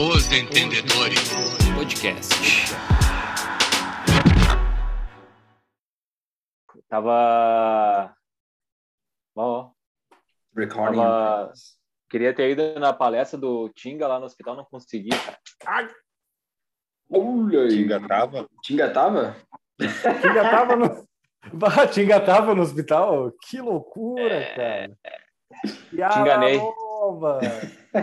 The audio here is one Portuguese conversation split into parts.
Os Entendedores Podcast. Tava. Ó, Recording. Tava- queria ter ido na palestra do Tinga lá no hospital, não consegui, cara. Olha aí. Tinga tava? Tinga tava? Tinga tava no. Bah, Tinga tava no hospital? Que loucura, É. cara. Te enganei. Nova.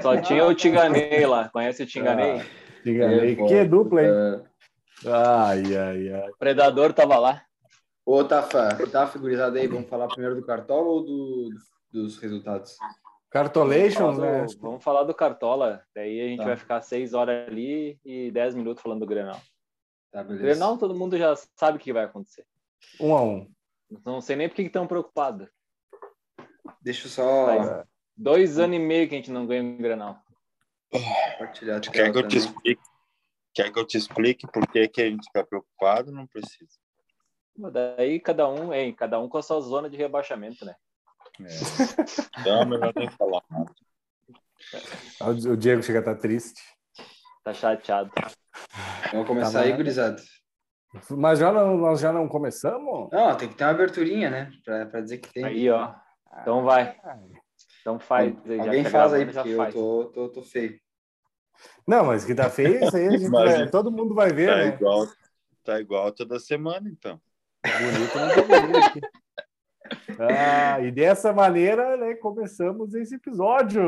Só tinha o Tinganei lá. Conhece o Tinganei? Enganei. É, pô. que dupla, hein? É. Ai, ai, ai. O Predador tava lá. Ô, Tafa, tá figurizado aí, vamos falar primeiro do Cartola ou do, dos resultados? Cartolations, Vamos né? falar do- Vamos falar do Cartola. Daí a gente Tá. vai ficar seis horas ali e dez minutos falando do Grenal. Tá, beleza. Grenal, todo mundo já sabe o que vai acontecer. Um a um. Não sei nem por que estão preocupados. Deixa eu só Faz dois anos e meio que a gente não ganha um Grenal. compartilhar a Tu tela quer que eu te também. explique? Quer que eu te explique por que, que a gente fica preocupado? Não precisa. Mas Daí cada um, hein, cada um com a sua zona de rebaixamento, né? É. Então, é melhor nem falar nada. Ah, O o Diego chega a estar triste. Tá chateado. Vamos começar Tá aí, bom. gurizada. Mas já não, nós já não começamos? Não, tem que ter uma aberturinha, né? Pra, pra dizer que tem. Aí, ó. Então vai. Então faz. aí, Alguém faz aí, porque eu faz. tô, tô, tô feio. Não, mas que tá feio, isso aí a gente todo mundo vai ver, Tá né? igual, tá igual toda semana, então. Bonito não. Ah, e dessa maneira, né, começamos esse episódio,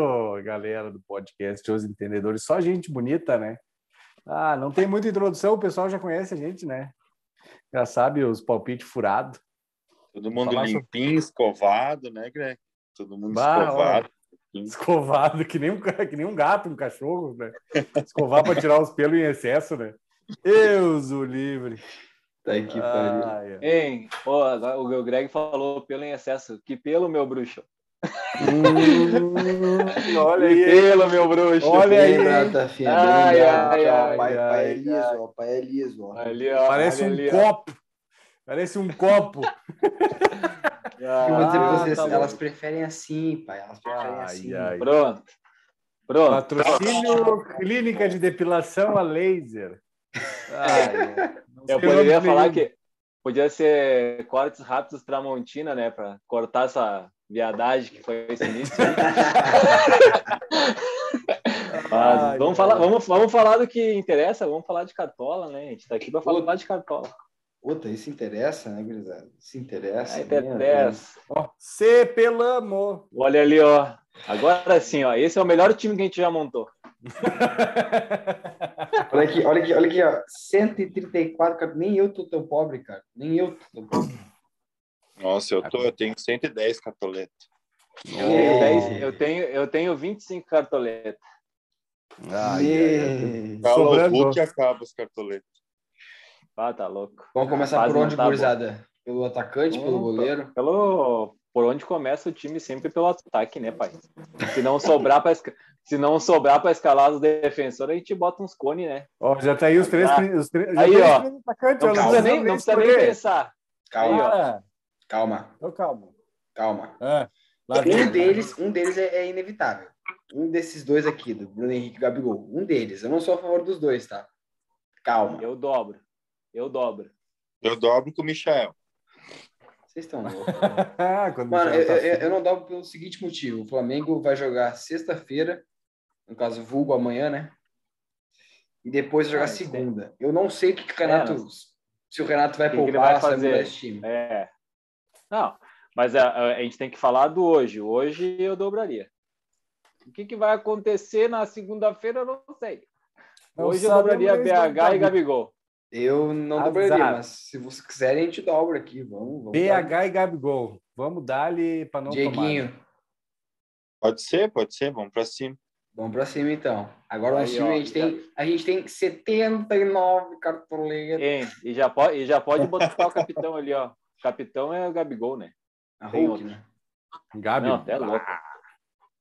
galera do podcast Os Entendedores. Só gente bonita, né? Ah, não tem muita introdução, o pessoal já conhece a gente, né? Já sabe os palpites furados. Todo mundo Falar sobre- limpinho, escovado, né, Greg? Todo mundo Bah, escovado. Escovado, que nem um, que nem um gato, um cachorro, né? Escovar para tirar os pelos em excesso, né? Deus o livre. Tá aí que pariu. Ai, ai. Hein? O Greg falou pelo em excesso. Que pelo, meu bruxo? Hum, olha aí, pelo, meu bruxo? Olha aí, Ai, ai, ai, pai, pai é liso, ó. Pai é liso, ó. Ali, ó. Parece olha um ali, ó. Parece um copo. Ah, Eu vou dizer pra Ah, vocês, tá bom. elas preferem assim, pai. Elas preferem Ai, assim. ai. Pronto. Pronto. Patrocínio Clínica de Depilação a Laser. Ai, não Eu poderia falar que podia ser cortes rápidos Tramontina, né? Pra cortar essa viadagem que foi esse início. Mas Ai, vamos, falar, vamos, vamos falar do que interessa, vamos falar de cartola, né? A gente tá aqui pra falar de cartola. Puta, isso interessa, né, gurizada? Isso interessa. Aí, interessa. Ó, Se pelamo. Olha ali, ó. Agora sim, ó. Esse é o melhor time que a gente já montou. Olha aqui, olha aqui, olha aqui, ó. 134, cara. Nem eu tô tão pobre, cara. Nem eu tô tão pobre. Nossa, eu, tô, eu tenho 110 cartoletas. Eu tenho. 10 eu tenho, eu tenho 25 cartoletas. Ai, ai, ai. Fala o acaba os cartoletas. Ah, tá louco. Vamos começar por onde, tá bom. gurizada? Pelo atacante, pelo Vamos, goleiro? Pelo, por onde começa o time sempre pelo ataque, né, pai? Se não sobrar para se não sobrar para escalar os defensores, a gente bota uns cone, né? Ó, já tá aí os três. Ah. Os três Aí, os ó. três atacantes, Não precisa nem, não precisa nem pensar. Calma, Ah, calma, então calma. Ah, vem. Um deles, um deles é, é inevitável. Um desses dois aqui, do Bruno Henrique e Gabigol. Um deles. Eu não sou a favor dos dois, tá? Calma. Eu dobro. Eu dobro. Eu dobro com o Michael. Vocês estão loucos. Mano, o eu, Michel tá eu, afim. eu não dobro pelo seguinte motivo. O Flamengo vai jogar sexta-feira, no caso, vulgo amanhã, né? E depois vai jogar Ah, segunda. Eu não sei o que, que o Renato. É, se o Renato vai O que que ele poupar, vai fazer? esse time. É. Não, mas a, a- a gente tem que falar do hoje. Hoje eu dobraria. O que, que vai acontecer na segunda-feira, eu não sei. Hoje eu sabemos dobraria BH e Gabigol. Eu não Azar. dobraria, mas se vocês quiserem, a gente dobra aqui. Vamos, vamos. dar- BH e Gabigol. Vamos dar-lhe para não Dieguinho, Pode ser, pode ser, vamos pra cima. vamos pra cima então. Agora Aí, time, ó, a gente tem, a gente tem 79 cartoletas. Hein? E já pode, e já pode botar o capitão ali, ó. O capitão é o Gabigol, né? A Tem Hulk, outro. né? Gabi. Não, até louco.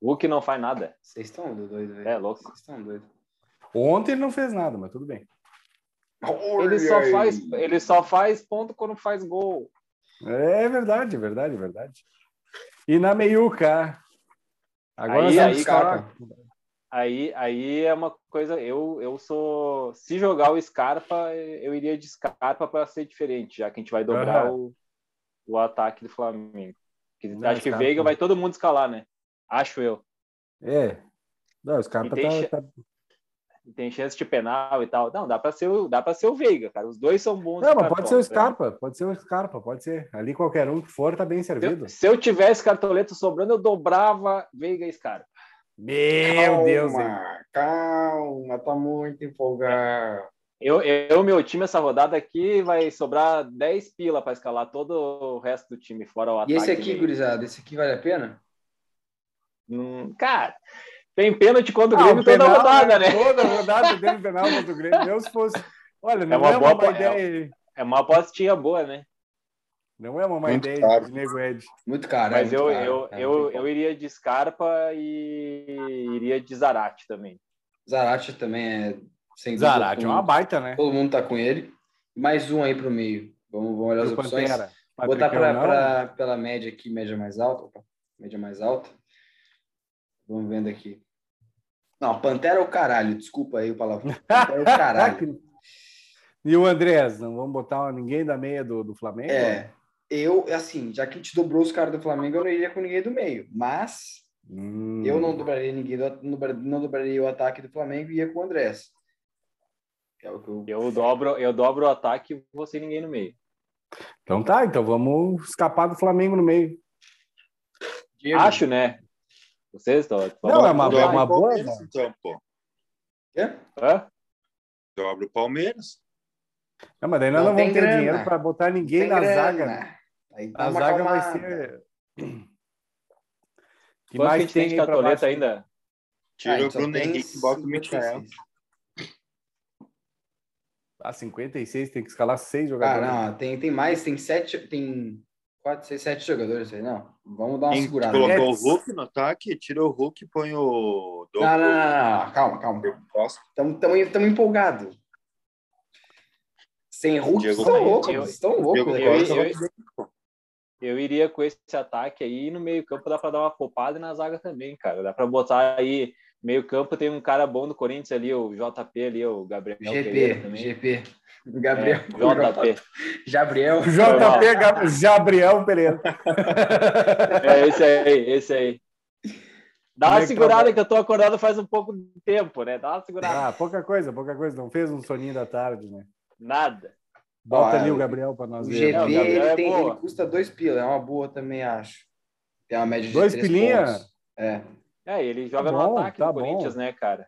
O Hulk não faz nada. Vocês estão doidos, velho. É louco. Vocês estão doidos. Ontem ele não fez nada, mas tudo bem. Ele só faz, ele só faz ponto quando faz gol. É verdade, verdade, verdade. E na meiuca. Agora Aí- aí, cara. Aí, aí é uma coisa. Eu, eu sou. Se jogar o Scarpa, eu iria de Scarpa para ser diferente, já que a gente vai dobrar Aham. o, o ataque do Flamengo. Que, Não, acho que Scarpa. Veiga vai todo mundo escalar, né? Acho eu. É. Não, E tem tá, tá- Tem chance de penal e tal. Não, dá para ser, o- dá para ser o Veiga, cara. Os dois são bons. Não, mas pode ser o mim. Scarpa, pode ser o Scarpa, pode ser. Ali qualquer um que for tá bem Se servido. eu, se eu tivesse cartoleta sobrando, eu dobrava Veiga e Scarpa. Meu Deus, hein? Calma, calma, tá muito empolgado. Eu, eu, meu time, essa rodada aqui, vai sobrar 10 pila para escalar todo o resto do time, fora o ataque. E esse aqui, gurizada, esse aqui vale a pena? Hum, cara, tem pênalti contra o Ah, Grêmio o toda penal, rodada, né? Toda rodada tem penal contra o Grêmio. Eu se fosse. Olha, não é uma uma, boa má pa- ideia. É uma apostinha boa, né? Não é uma má Muito ideia caro. de nego Ed. Muito caro. Mas é eu, caro, eu, cara, eu, eu iria de Scarpa e iria de Zarate também. Zarate também é sem dúvida, Zarate é uma baita, né? Todo mundo tá com ele. Mais um aí pro meio. Vamos, vamos olhar as opções. Pantera. Botar pra, pra- pela média aqui, média mais alta. Opa, média mais alta. Vamos vendo aqui. Não, Pantera é o caralho. Desculpa aí o palavrão. Pantera é o caralho. E o Andrés, não vamos botar ninguém da meia do, do Flamengo? É, eu, assim, já que a gente dobrou os caras do Flamengo, eu não iria com ninguém do meio. Mas Hum. eu não dobraria ninguém, do, não dobra- não dobraria o ataque do Flamengo e ia com o Andrés. É o que eu... Eu dobro, eu dobro o ataque e vou sem ninguém no meio. Então tá, então vamos escapar do Flamengo no meio. Diego, Acho, né? Vocês estão. Não, é uma- é uma boa, então, pô. quê? Hã? Dobra o Palmeiras. Não, mas daí nós Não não, vamos ter grana. dinheiro para botar ninguém na grana. zaga. né? Aí A zaga vai ser. Que Quanto que a mais gente tem tem de baixo? ainda? Tira Ah, o Bruno Henrique e bota o 56. Michael. Ah, 56, tem que escalar seis Ah, jogadores. não, tem, tem mais, tem sete, tem quatro, seis, sete jogadores aí, não. Vamos dar uma Quem segurada. colocou É. o Hulk no ataque, tira o Hulk e põe o Não, não, não, não, calma, calma. Estamos empolgados. Sem Hulk, Diego estão loucos, Eu- estão loucos. Né? eu- Costa eu- iria com esse ataque aí no meio-campo dá para dar uma poupada e na zaga também, cara. Dá para botar aí. Meio-campo tem um cara bom do Corinthians ali, o JP ali, o Gabriel GP, também. GP. Gabriel. É, JP. Gabriel. JP Gab- Gabriel Pereira. É esse aí, esse aí. Dá uma é segurada que eu tô acordado faz um pouco de tempo, né? Dá uma segurada. Ah, pouca coisa, pouca coisa. Não fez um soninho da tarde, né? Nada. Bota ali o Gabriel para nós O ver. GP, Não, o Gabriel ele, é tem, ele custa dois pila, é uma boa também, acho. Tem uma média de Dois três pilinha? pontos. É. É, ele joga bom, no ataque tá do bom. Corinthians, né, cara?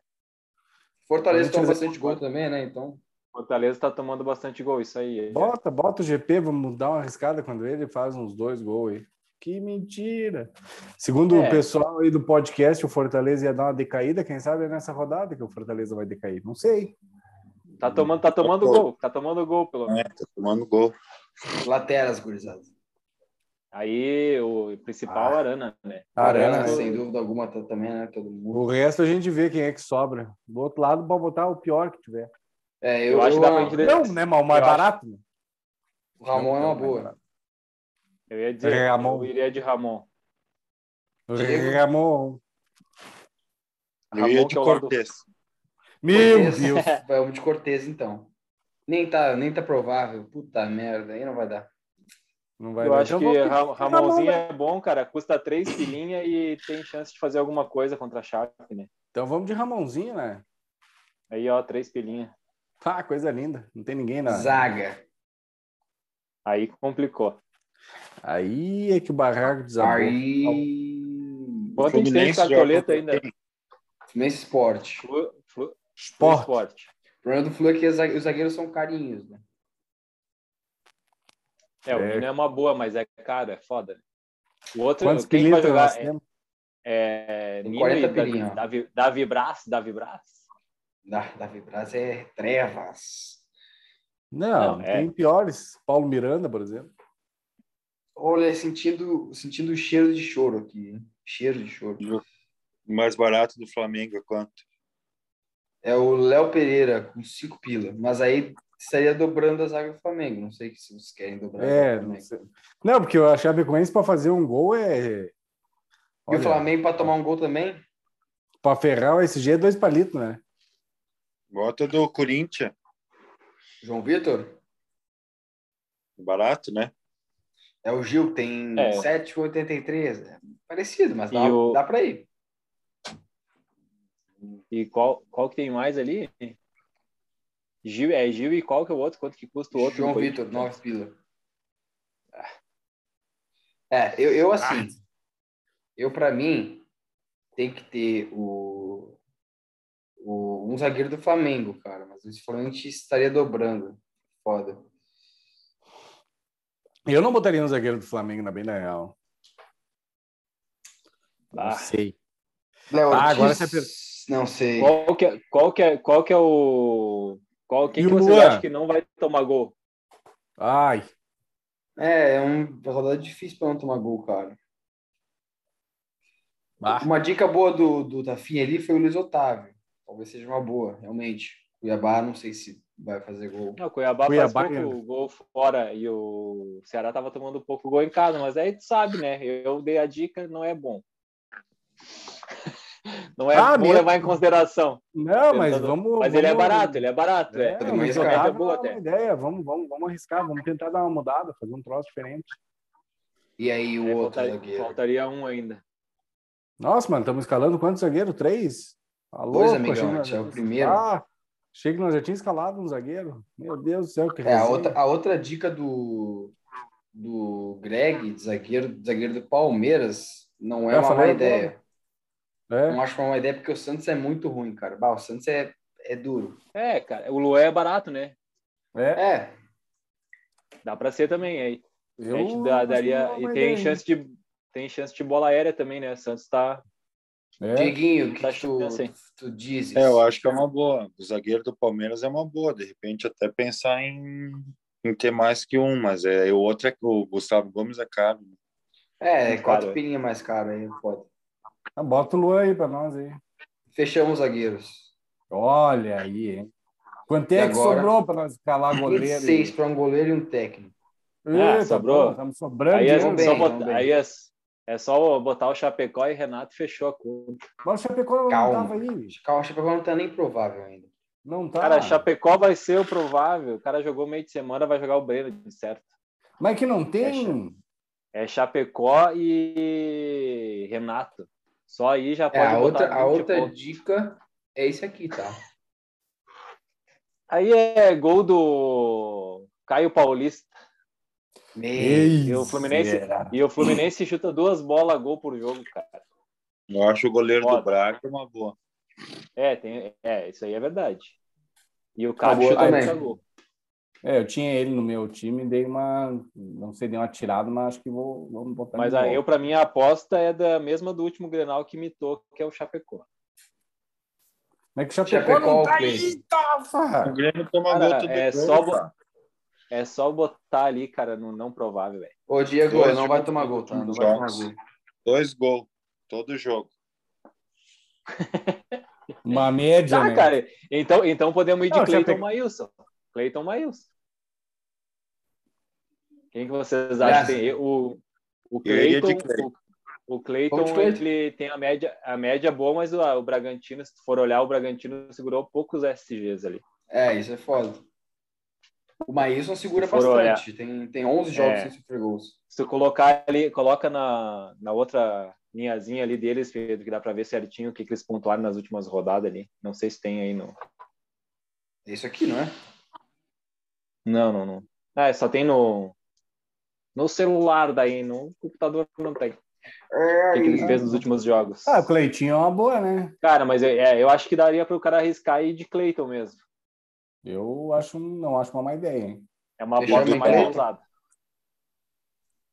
Fortaleza toma é bastante gol também, né? Então, Fortaleza tá tomando bastante gol, isso aí. Bota, bota o GP, vamos dar uma arriscada quando ele faz uns dois gols aí. Que mentira! Segundo É. o pessoal aí do podcast, o Fortaleza ia dar uma decaída, quem sabe é nessa rodada que o Fortaleza vai decair. Não sei. Tá tomando, tá tomando Pô. gol, tá tomando gol, pelo menos. É, tá tomando gol. lateras, gurizada. Aí o principal Ah. Arana, né? Arana, Arana, né? sem dúvida alguma, tá também, né? Todo mundo. O resto a gente vê quem é que sobra. Do outro lado, pode botar o pior que tiver. É, Eu, eu, acho que dá pra eu- gente Não, né? Mas o mais Eu acho- barato. né? O Ramon é uma boa. barato. Eu ia dizer, Ramon. eu iria de Ramon. Ramon. Eu ia de é Cortez. Meu Cortez. Deus. Vamos de Cortez, então. Nem tá, nem tá provável. Puta merda, aí não vai dar. Não vai Eu acho que vamos- Ra- Ramonzinho Ramon, é bom, cara. Custa três pilinha e tem chance de fazer alguma coisa contra a Chape, né? Então vamos de Ramonzinho, né? Aí, ó, três pilinha. Ah, coisa linda. Não tem ninguém na. Zaga. Aí complicou. Aí é que o barraco desabou. Aí. Quanto a gente tem de Fluminense cartoleta joga ainda? Fluminense Sport. Flu, flu, Flu Sport. Sport. O problema do Flu é que os zagueiros são carinhos, né? É, o É. Nino é uma boa, mas é caro, é foda. O outro, Quantos quem vai jogar temos? é, Nino 40 e Davi. Davi, Davi Braz, Davi Braz. Da, Davi Braz é trevas. Não, Não, é. tem piores. Paulo Miranda, por exemplo. Olha, sentindo, sentindo o cheiro de choro aqui. hein? Cheiro de choro. O mais barato do Flamengo é quanto? É o Léo Pereira com 5 pila. Mas aí estaria dobrando a zaga do Flamengo. Não sei se vocês querem dobrar É, não, sei. não, porque a Chapecoense para fazer um gol é. E o Olha, Flamengo para tomar um gol também? Pra ferrar o SG é dois palitos, né? Bota do Corinthians. João Vitor? Barato, né? É o Gil, tem É. 7,83. É parecido, mas dá, o- dá pra ir. E qual, qual que tem mais ali? Gil, é Gil e qual que é o outro? Quanto que custa o outro? João Vitor, Corinthians? 9 pila. É, eu, eu assim, eu pra mim, tem que ter o, o um zagueiro do Flamengo, cara, mas o Flamengo estaria dobrando. Foda. Eu não botaria no zagueiro do Flamengo na bem da real. Não Ah. sei. Léo Ah, agora você per- Não sei. Qual que é, qual que é, qual que é o... Qual, quem que o vocês Luan? acham que não vai tomar gol? Ai, É, é um- uma rodada difícil pra não tomar gol, cara. bah. Uma dica boa do, do Tafinha ali foi o Luiz Otávio. Talvez seja uma boa, realmente. Cuiabá, não sei se vai fazer gol. Não, o Cuiabá, Cuiabá faz pouco gol fora e o Ceará tava tomando pouco gol em casa, mas aí tu sabe, né? Eu dei a dica, não é bom. Não é Ah, bom mesmo? levar em consideração. Não, mas Tentando- vamos. Mas ele é vamos- barato, ele é barato. É, É, uma é boa até. ideia. Vamos, vamos, vamos arriscar, vamos tentar dar uma mudada, fazer um troço diferente. E aí o É, outro faltaria, zagueiro? faltaria um ainda. Nossa, mano, estamos escalando quantos zagueiros? Três? Alô, Dois, pô, amigão, nós é o primeiro. Ah, achei que nós já tínhamos escalado um zagueiro. Meu Deus do céu, que É, a outra, a outra dica do, do Greg, de zagueiro, zagueiro do Palmeiras, não é Eu uma má falei ideia. É, Não acho uma ideia porque o Santos é muito ruim, cara. Bah, o Santos é, é duro. É, cara, o Luan é barato, né? é. É, Dá pra ser também. Aí Eu a gente dá- daria. E tem ideia. chance de. Tem chance de bola aérea também, né? Santos tá. É. Dieguinho, o que Tá tu, tu dizes? É, eu acho que é uma boa. O zagueiro do Palmeiras é uma boa. De repente, até pensar em, em ter mais que um, mas é, o outro é que o Gustavo Gomes é caro. É, é Cara, quatro é. pilinhas mais caro aí, pode. Ah, Bota o Luan aí pra nós aí. Fechamos os zagueiros. Olha aí, hein? Quanto E é que agora? sobrou para nós escalar goleiro? 26 para um goleiro e um técnico. Eita, sobrou. Estamos sobrando. Aí é, bem, só, vamos botar, bem. aí é, é só botar o Chapecó e Renato e fechou a conta. Mas o Chapecó não Calma. tava aí. Calma, o Chapecó não tá nem provável ainda. Não tá. Cara, Chapecó vai ser o provável. O cara jogou meio de semana, vai jogar o Breno, de certo. Mas que não tem. É Chapecó e Renato. Só aí já É, pode a botar outra, a 20 outra pontos. dica é esse aqui, tá? Aí é gol do Caio Paulista. E o Fluminense, e o Fluminense chuta duas bolas gol por jogo, cara. Eu acho o goleiro Foda. do Braga uma boa. É, tem, é, isso aí é verdade. E o boa chuta também. gol. É, eu tinha ele no meu time, dei uma. Não sei, dei uma tirada, mas acho que vou vamos botar Mas de a, volta. eu, pra mim, a aposta é da mesma do último Grenal que imitou, que é o Chapecó. Mas é que o Chapecó, Chapecó, não tá aí, Tafa! O Grêmio toma Cara, gol todo é só bo-. É só botar ali, cara, no não provável, velho. Ô, Diego, Dois não vai tomar gol, tá? Não dois vai tomar gol. Dois gols. Todo jogo. Uma média, Tá, né? cara. Então, então podemos ir de Não, Cleiton Chape- Maílson. Cleiton Maílson. Quem que vocês acham? Tem? O, o Cleiton, o, Cleiton, Cleiton. ele tem a média, a média boa, mas o, o Bragantino, se for olhar, o Bragantino segurou poucos SGs ali. É, isso é foda. O Maílson segura Se bastante. Tem, tem 11 jogos É. sem sofrer gols. Se colocar ali, coloca na, na outra linhazinha ali deles, Pedro, que dá pra ver certinho o que, que eles pontuaram nas últimas rodadas ali. Não sei se tem aí no. É isso aqui, não é? Não, não, não. Ah, só tem no. No celular daí, no computador não tem. O que, que eles fez nos últimos jogos. Ah, o Cleitinho é uma boa, né? Cara, mas é, é, eu acho que daria para o cara arriscar ir de Cleiton mesmo. Eu acho, não acho uma má ideia, hein? É uma em mais ousada.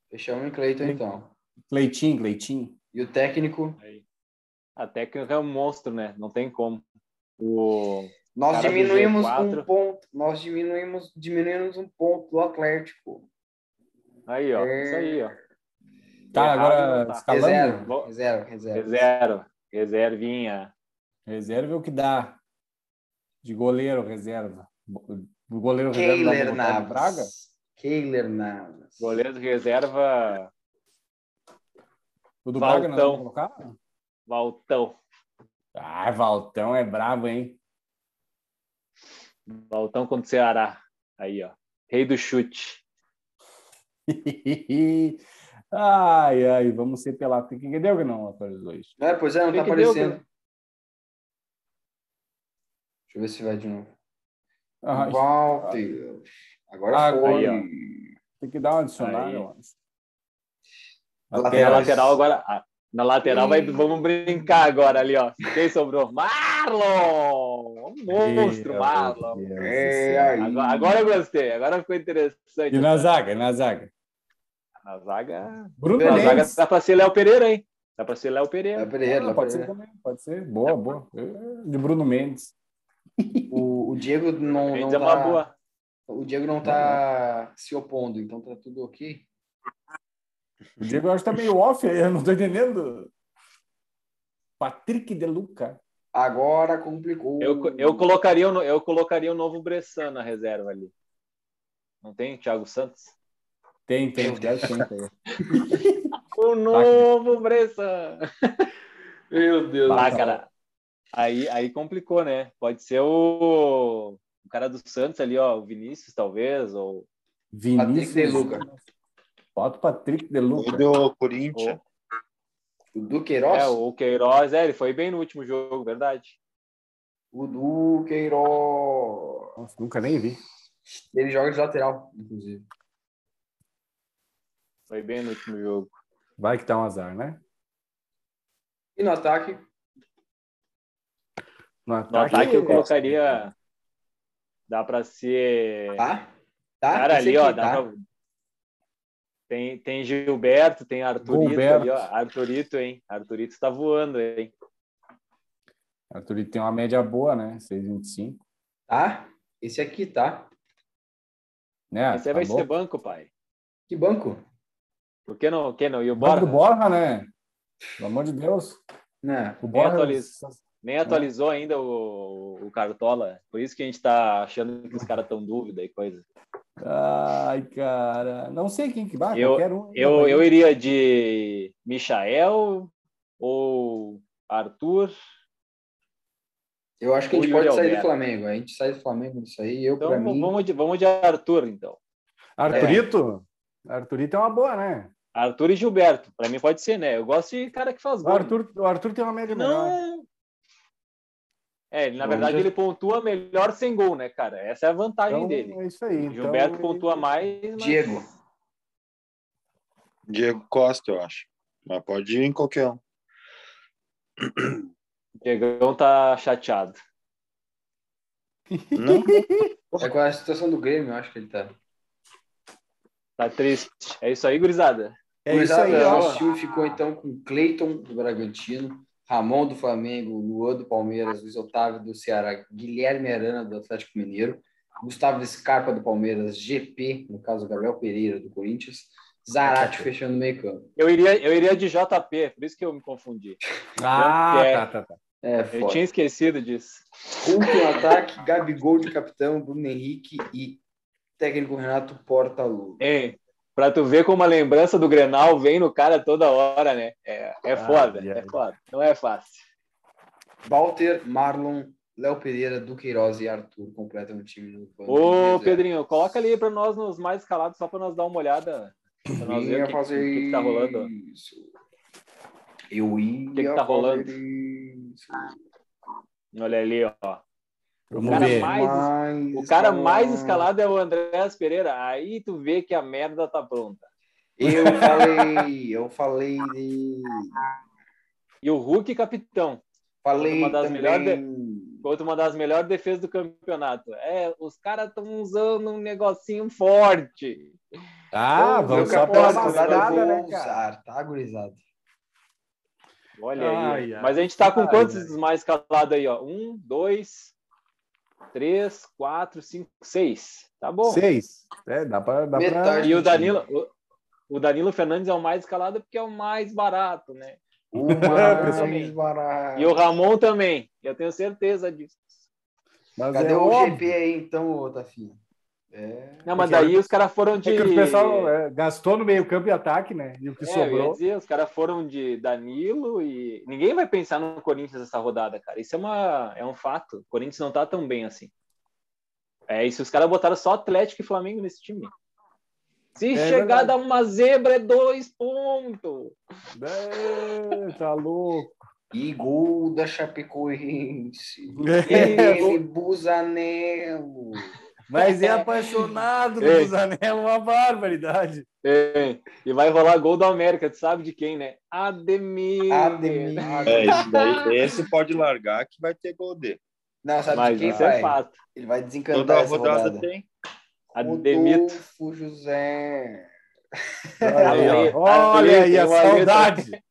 Fechamos em Cleiton, então. Cleitinho, Cleitinho. E o técnico, A técnica é um monstro, né? Não tem como. O... nós Cara diminuímos G4. um ponto. Nós diminuímos, diminuímos um ponto do Atlético. Aí, ó. É. Isso aí, ó. Tá, Errado agora tá. escalando. Reserva, reserva, reserva. Reserva. Reservinha. Reserva é o que dá. De goleiro, reserva. O goleiro reserva Keiler botar de Braga? Navas. Keiler Navas. Goleiro de reserva, O do Braga não Valtão. colocar? Valtão. Ah, Valtão é brabo, hein? Valtão contra o Ceará. Aí, ó. Rei do chute. ai, ai, vamos ser pelados. Que, que deu que não atualizou isso? É, pois é, não tá deu, aparecendo. Deixa eu ver se vai de novo. Ah, Walter. Agora Ah, foi. aí, tem que dar uma adicionada. Na lateral agora. ah, Na lateral vai, vamos brincar agora ali, ó. Quem sobrou? Marlon! Um monstro, Meu Marlon. Deus É. Agora, agora eu gostei, agora ficou interessante. E na zaga, e na zaga? Na zaga. Bruno Na zaga Mendes. dá pra ser Léo Pereira, hein? Dá pra ser Léo Pereira. É Pereira, Ah, lá pode ser Pereira. também, pode ser. Boa, boa. É, De Bruno Mendes. O, o Diego não, não Mendes é uma tá. boa. O Diego não tá se opondo, então tá tudo ok. O Diego eu acho que tá meio off aí, eu não tô entendendo. Patrick De Luca. Agora complicou. Eu, eu, colocaria, o- eu colocaria o novo Bressan na reserva ali. Não tem? Thiago Santos? Tem, tem, tem. O novo Bressan! Meu Deus. Ah, cara. Aí, aí complicou, né? Pode ser o, o cara do Santos ali, ó, o Vinícius, talvez, ou Vinícius. De Luca. Bota o Patrick De Luca. do Corinthians. O Duqueiroz? é, o Queiroz, é, ele foi bem no último jogo, verdade. O Duqueiroz. Nossa, nunca nem vi. Ele joga de lateral, inclusive. Foi bem no último jogo. Vai que tá um azar, né? E no ataque, No No ataque, ataque eu colocaria. Dá pra ser. tá? Tá? Cara, ali, ó, aqui, dá tá? pra- tem, tem Gilberto, tem Arthurito Gilberto. ali, ó. Arthurito, hein? Arthurito tá voando, hein? Arthur tem uma média boa, né? 6,25. Tá? Esse aqui, tá? Né? Esse aí tá vai bom? ser banco, pai. Que banco? Por que não? Que não? E o Borja? do Borja, né? Pelo amor de Deus. Né? O Borja. atualiza. Nem atualizou ainda o, o Cartola. Por isso que a gente tá achando que os caras estão dúvida e coisa. Ai, cara. Não sei quem que vai. Eu- qualquer um. Eu, eu iria de Michael ou Arthur. Eu acho que a O gente pode sair do. Flamengo. A gente sai do Flamengo disso aí. Eu, Então mim, vamos, de, vamos de Arthur, então. Arthurito? Arthurito é uma boa, né? Arthur e Gilberto. Pra mim pode ser, né? Eu gosto de cara que faz O gol. Arthur, o Arthur tem uma média melhor. É, ele, na Então, verdade, já- ele pontua melhor sem gol, né, cara? Essa é a vantagem Então, dele. é isso aí. O Então, Gilberto ele- pontua mais. Mas... Diego. Diego Costa, eu acho. Mas pode ir em qualquer um. O Diegão tá chateado. Não, É com a situação do Grêmio, eu acho que ele tá. Tá triste. É isso aí, gurizada. É isso Gurizada, aí, ó. Nosso time ficou então com Cleiton do Bragantino, Ramon do Flamengo, Luan do Palmeiras, Luiz Otávio do Ceará, Guilherme Arana do Atlético Mineiro, Gustavo Scarpa do Palmeiras, GP, no caso Gabriel Pereira do Corinthians, Zarate fechando o meio campo. Eu iria, eu iria de JP, por isso que eu me confundi. Ah, É. tá, tá, tá. É, Eu foda. tinha esquecido disso. Hulk no ataque, Gabigol de capitão, Bruno Henrique e técnico Renato Portaluppi. Hein? Pra tu ver como a lembrança do Grenal vem no cara toda hora, né? É, é Ah, foda, é foda. Não é fácil. Walter, Marlon, Léo Pereira, Duqueiroz e Arthur completam o time no banco. Ô. Pedrinho, coloca ali pra nós nos mais escalados, só pra nós dar uma olhada. Pra nós ver ia o que, fazer o que que tá rolando. isso. Eu ia que que tá rolando? isso. Olha ali, ó. Vamos cara ver. mais- Mais O cara mais escalado. escalado é o Andrés Pereira. Aí tu vê que a merda tá pronta. Eu falei, eu falei de... E o Hulk, capitão. Falei Uma das também... melhores Contra uma das melhores defesas do campeonato. É, os caras estão usando um negocinho forte. Ah, Meu vamos só pela rodada eu mascada, vou né, cara? usar, tá, gurizada? Olha Ai, aí. ai. Mas a gente tá com Ai, quantos mais escalados aí, ó? Um, dois, três, quatro, cinco, seis. Tá bom. Seis. É, dá pra. Dá pra... E o Danilo, o, o Danilo Fernandes é o mais escalado porque é o mais barato, né? Uma também. barato. E o Ramon também. Eu tenho certeza disso. Mas Cadê é o óbvio. GP aí, então, Tafinha? É... Não, mas daí os caras foram de. É o pessoal é, gastou no meio-campo e ataque, né? E o que é, sobrou. Dizer, os caras foram de Danilo e. Ninguém vai pensar no Corinthians essa rodada, cara. Isso é, uma... é um fato. O Corinthians não tá tão bem assim. É, e se os caras botaram só Atlético e Flamengo nesse time. Se é chegar a dar uma zebra, é dois pontos. É, tá louco. E gol da Chapecoense. É, Ele, Busanello. Mas é apaixonado no Busanello, uma barbaridade. É. E vai rolar gol da América, tu sabe de quem, né? Ademir. Ademir. É, esse, daí, esse pode largar que vai ter gol dele. Não, sabe Mas de quem é vai? É fato. Ele vai desencantar Toda essa rodada. rodada. tem. Ademito. José. Aí, Olha aí a saudade.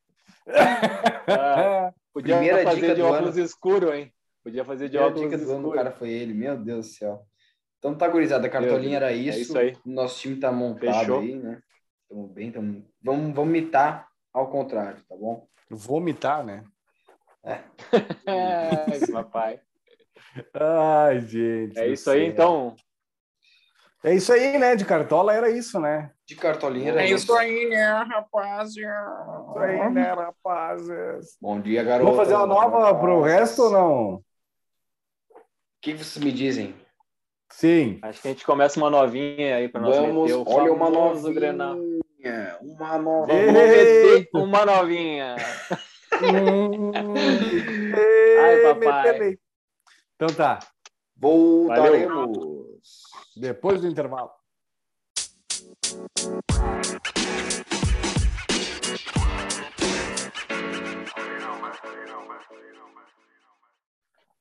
Ah, podia Primeira fazer de óculos escuro, hein? Podia fazer de óculos dica do escuro. ano, cara, foi ele. Meu Deus do céu. Então tá, gurizada. A cartolinha era isso. É isso aí. Nosso time tá montado Fechou. aí, né? Estamos bem, tamo... Vamos vomitar ao contrário, tá bom? Vomitar, né? É. é papai. Ai, gente. É isso aí, então. É isso aí, né? De cartola era isso, né? De cartolinha era é isso. aí, né, rapazes? Isso aí, né, rapazes? Bom dia, garoto. Vamos fazer uma nova rapazes. pro resto ou não? O que vocês me dizem? Sim. Acho que a gente começa uma novinha aí para nós Vamos, meter o olha uma novinha. Grenal. Uma nova. Vamos meter uma novinha. Ai, papai. Então tá. Voltaremos. Valeu. Depois do intervalo.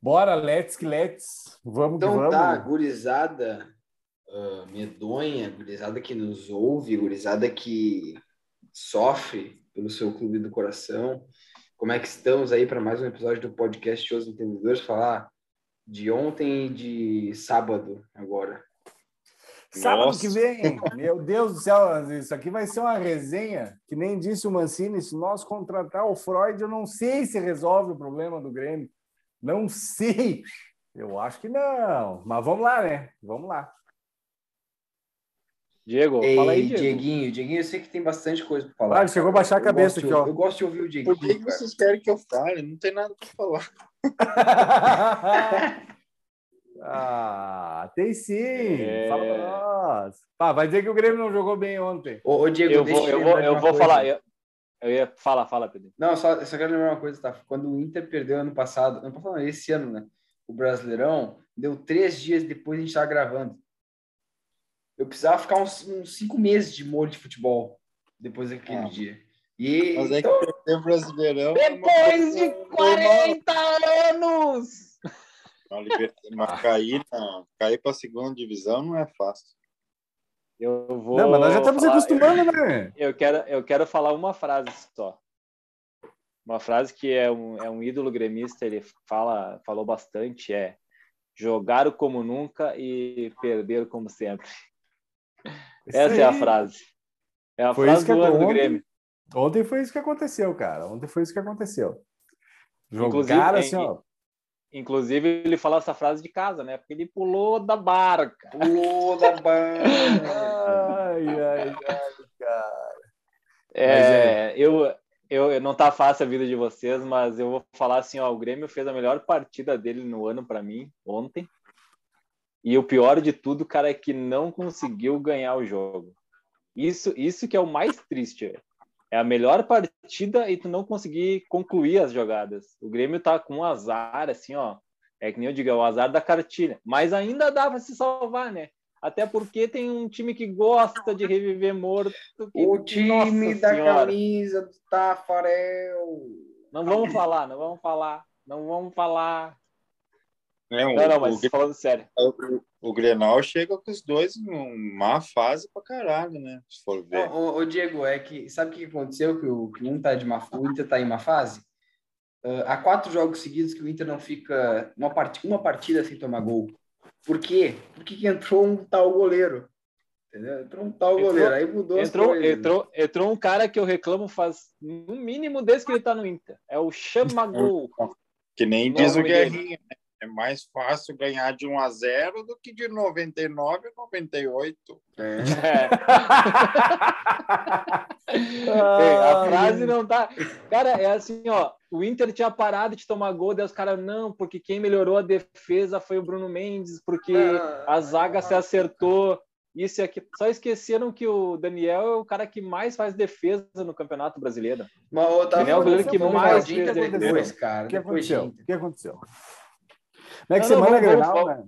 Bora, let's que let's. Vamos então, que vamos. tá, gurizada uh, medonha, gurizada que nos ouve, gurizada que sofre pelo seu clube do coração. Como é que estamos aí para mais um episódio do podcast Os Entendedores? Falar de ontem e de sábado agora. Sábado Nossa. que vem, meu Deus do céu, isso aqui vai ser uma resenha, que nem disse o Mancini, se nós contratar o Freud, eu não sei se resolve o problema do Grêmio. Não sei. Eu acho que não. Mas vamos lá, né? Vamos lá. Diego, Ei, fala aí, Diego. Dieguinho. Dieguinho, eu sei que tem bastante coisa para falar. Ah, chegou a baixar a cabeça aqui, ó. Eu gosto de ouvir o Dieguinho. Por que, que vocês querem que eu fale? Não tem nada para falar. Ah, tem sim. É... Fala pra nós. Ah, vai dizer que o Grêmio não jogou bem ontem. Ô, ô Diego, eu vou, eu vou, eu vou falar. Eu, eu ia falar, fala, Pedro. Não, só, só quero lembrar uma coisa, tá? Quando o Inter perdeu ano passado, ano passado, esse ano, né? O Brasileirão, deu três dias depois a gente tava gravando. Eu precisava ficar uns, uns cinco meses de molho de futebol depois daquele ah. dia. E, Mas é que perder o Brasileirão. É depois de 40 anos! Mas cair, cair para a segunda divisão não é fácil. Eu vou. Não, mas nós já estamos falar, acostumando, né? Eu quero, eu quero falar uma frase só. Uma frase que é um, é um ídolo gremista, ele fala, falou bastante, é jogar como nunca e perder como sempre. Isso Essa aí. é a frase. É a foi frase do ano ontem, do Grêmio. Ontem foi isso que aconteceu, cara. Ontem foi isso que aconteceu. Jogaram assim, ó. Inclusive, ele fala essa frase de casa, né? Porque ele pulou da barca. Pulou da barca. ai, ai, ai, cara. É, é, eu, eu, não tá fácil a vida de vocês, mas eu vou falar assim, ó, o Grêmio fez a melhor partida dele no ano para mim, ontem. E o pior de tudo, cara, é que não conseguiu ganhar o jogo. Isso, isso que é o mais triste, velho é a melhor partida e tu não conseguir concluir as jogadas. O Grêmio tá com um azar, assim, ó. É que nem eu digo, é o azar da cartilha. Mas ainda dá para se salvar, né? Até porque tem um time que gosta de reviver morto. Que, o time da senhora. camisa do Tafarel. Não vamos falar, não vamos falar. Não vamos falar. É, um, não, não, mas o, falando sério. O, o, Grenal chega com os dois em má fase pra caralho, né? Se for ver. Ô, ô, Diego, é que sabe o que aconteceu? Que o, que um tá de má, o Inter tá em má fase? Uh, há quatro jogos seguidos que o Inter não fica uma, part, uma partida sem tomar gol. Por quê? Porque entrou um tal goleiro. Entendeu? Entrou um tal entrou, goleiro. Aí mudou entrou, entrou, entrou um cara que eu reclamo faz no mínimo desde que ele tá no Inter. É o Chama Gol. Que nem diz o Guerrinha, né? É mais fácil ganhar de 1 a 0 do que de 99 a 98. É. é. a frase não tá. Cara, é assim, ó. O Inter tinha parado de tomar gol, daí os caras, não, porque quem melhorou a defesa foi o Bruno Mendes, porque a zaga se acertou isso e aqui. Só esqueceram que o Daniel é o cara que mais faz defesa no Campeonato Brasileiro. Mas o Daniel é o goleiro que mais fez depois, cara. O que aconteceu? O que aconteceu? Como é que semana é vamos, né?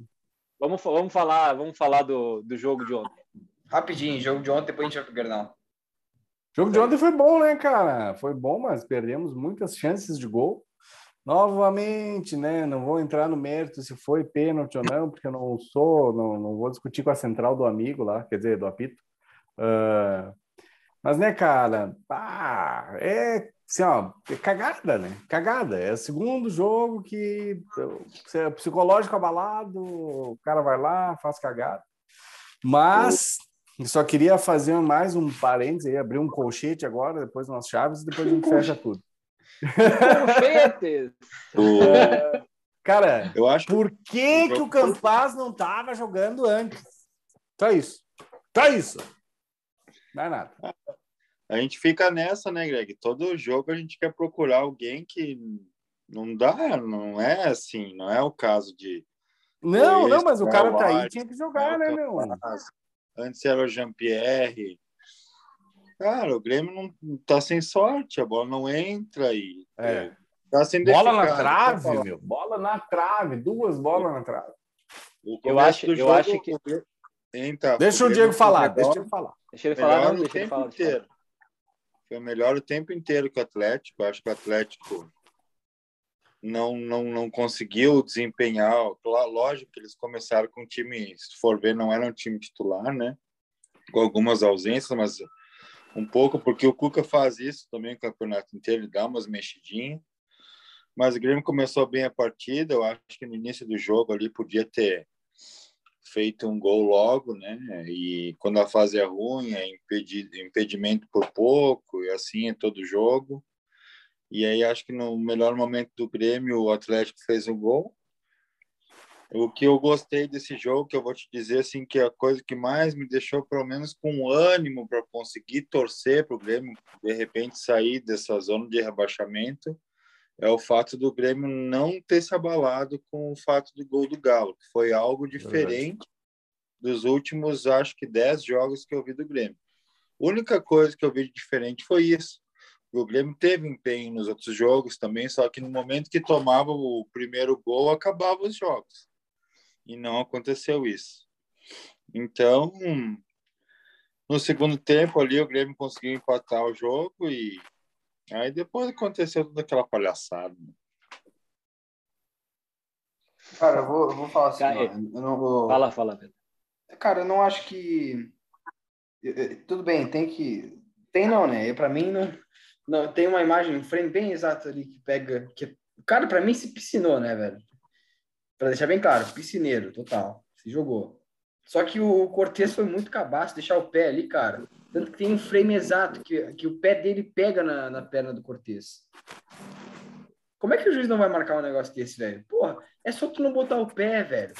Vamos, vamos falar, vamos falar do, do jogo de ontem. Rapidinho, jogo de ontem, depois a gente vai pro Grenal. O jogo de ontem foi bom, né, cara? Foi bom, mas perdemos muitas chances de gol. Novamente, né? Não vou entrar no mérito se foi pênalti ou não, porque eu não sou, não, não vou discutir com a central do amigo lá, quer dizer, do apito. Uh, mas, né, cara, ah, é assim, ó, é cagada, né? Cagada. É o segundo jogo que você é psicológico abalado, o cara vai lá, faz cagada. Mas só queria fazer mais um parênteses aí, abrir um colchete agora, depois umas chaves, e depois a gente fecha tudo. Colchetes! cara, eu acho por que, que o Campaz não tava jogando antes? Só isso. Só isso. Não é nada. A gente fica nessa, né, Greg? Todo jogo a gente quer procurar alguém que não dá, não é assim, não é o caso de. Não, não, mas o cara tá aí, tinha que jogar, né, meu? Antes era o Jean-Pierre. Cara, o Grêmio não tá sem sorte, a bola não entra aí. É. Tá sem bola na trave, meu. Bola na trave, duas bolas na trave. Eu acho, eu acho que. Então, deixa o Diego falar, deixa ele falar. Deixa ele falar, não, deixa ele falar. Foi melhor o tempo inteiro que o Atlético. Acho que o Atlético não, não, não conseguiu desempenhar. Lógico que eles começaram com um time, se for ver, não era um time titular, né? Com algumas ausências, mas um pouco, porque o Cuca faz isso também o campeonato inteiro, ele dá umas mexidinhas. Mas o Grêmio começou bem a partida. Eu acho que no início do jogo ali podia ter feito um gol logo, né? E quando a fase é ruim, é impedido, impedimento por pouco, e assim é todo jogo. E aí acho que no melhor momento do Grêmio, o Atlético fez um gol. O que eu gostei desse jogo, que eu vou te dizer assim, que a coisa que mais me deixou pelo menos com ânimo para conseguir torcer para o Grêmio de repente sair dessa zona de rebaixamento, é o fato do Grêmio não ter se abalado com o fato do gol do Galo, que foi algo diferente dos últimos, acho que, dez jogos que eu vi do Grêmio. A única coisa que eu vi diferente foi isso. O Grêmio teve empenho nos outros jogos também, só que no momento que tomava o primeiro gol, acabava os jogos. E não aconteceu isso. Então, no segundo tempo ali, o Grêmio conseguiu empatar o jogo e Aí depois aconteceu toda aquela palhaçada. Cara, eu vou, eu vou falar assim. Cara, eu não vou... Fala, fala, Pedro. Cara, eu não acho que. Tudo bem, tem que. Tem não, né? Para mim, não... não. Tem uma imagem, um frame bem exato ali que pega. Que... O cara, para mim, se piscinou, né, velho? Para deixar bem claro, piscineiro, total. Se jogou. Só que o Cortez foi muito cabaço, deixar o pé ali, cara. Tanto que tem um frame exato que, que o pé dele pega na, na perna do Cortez. Como é que o juiz não vai marcar um negócio desse, velho? Porra, é só tu não botar o pé, velho.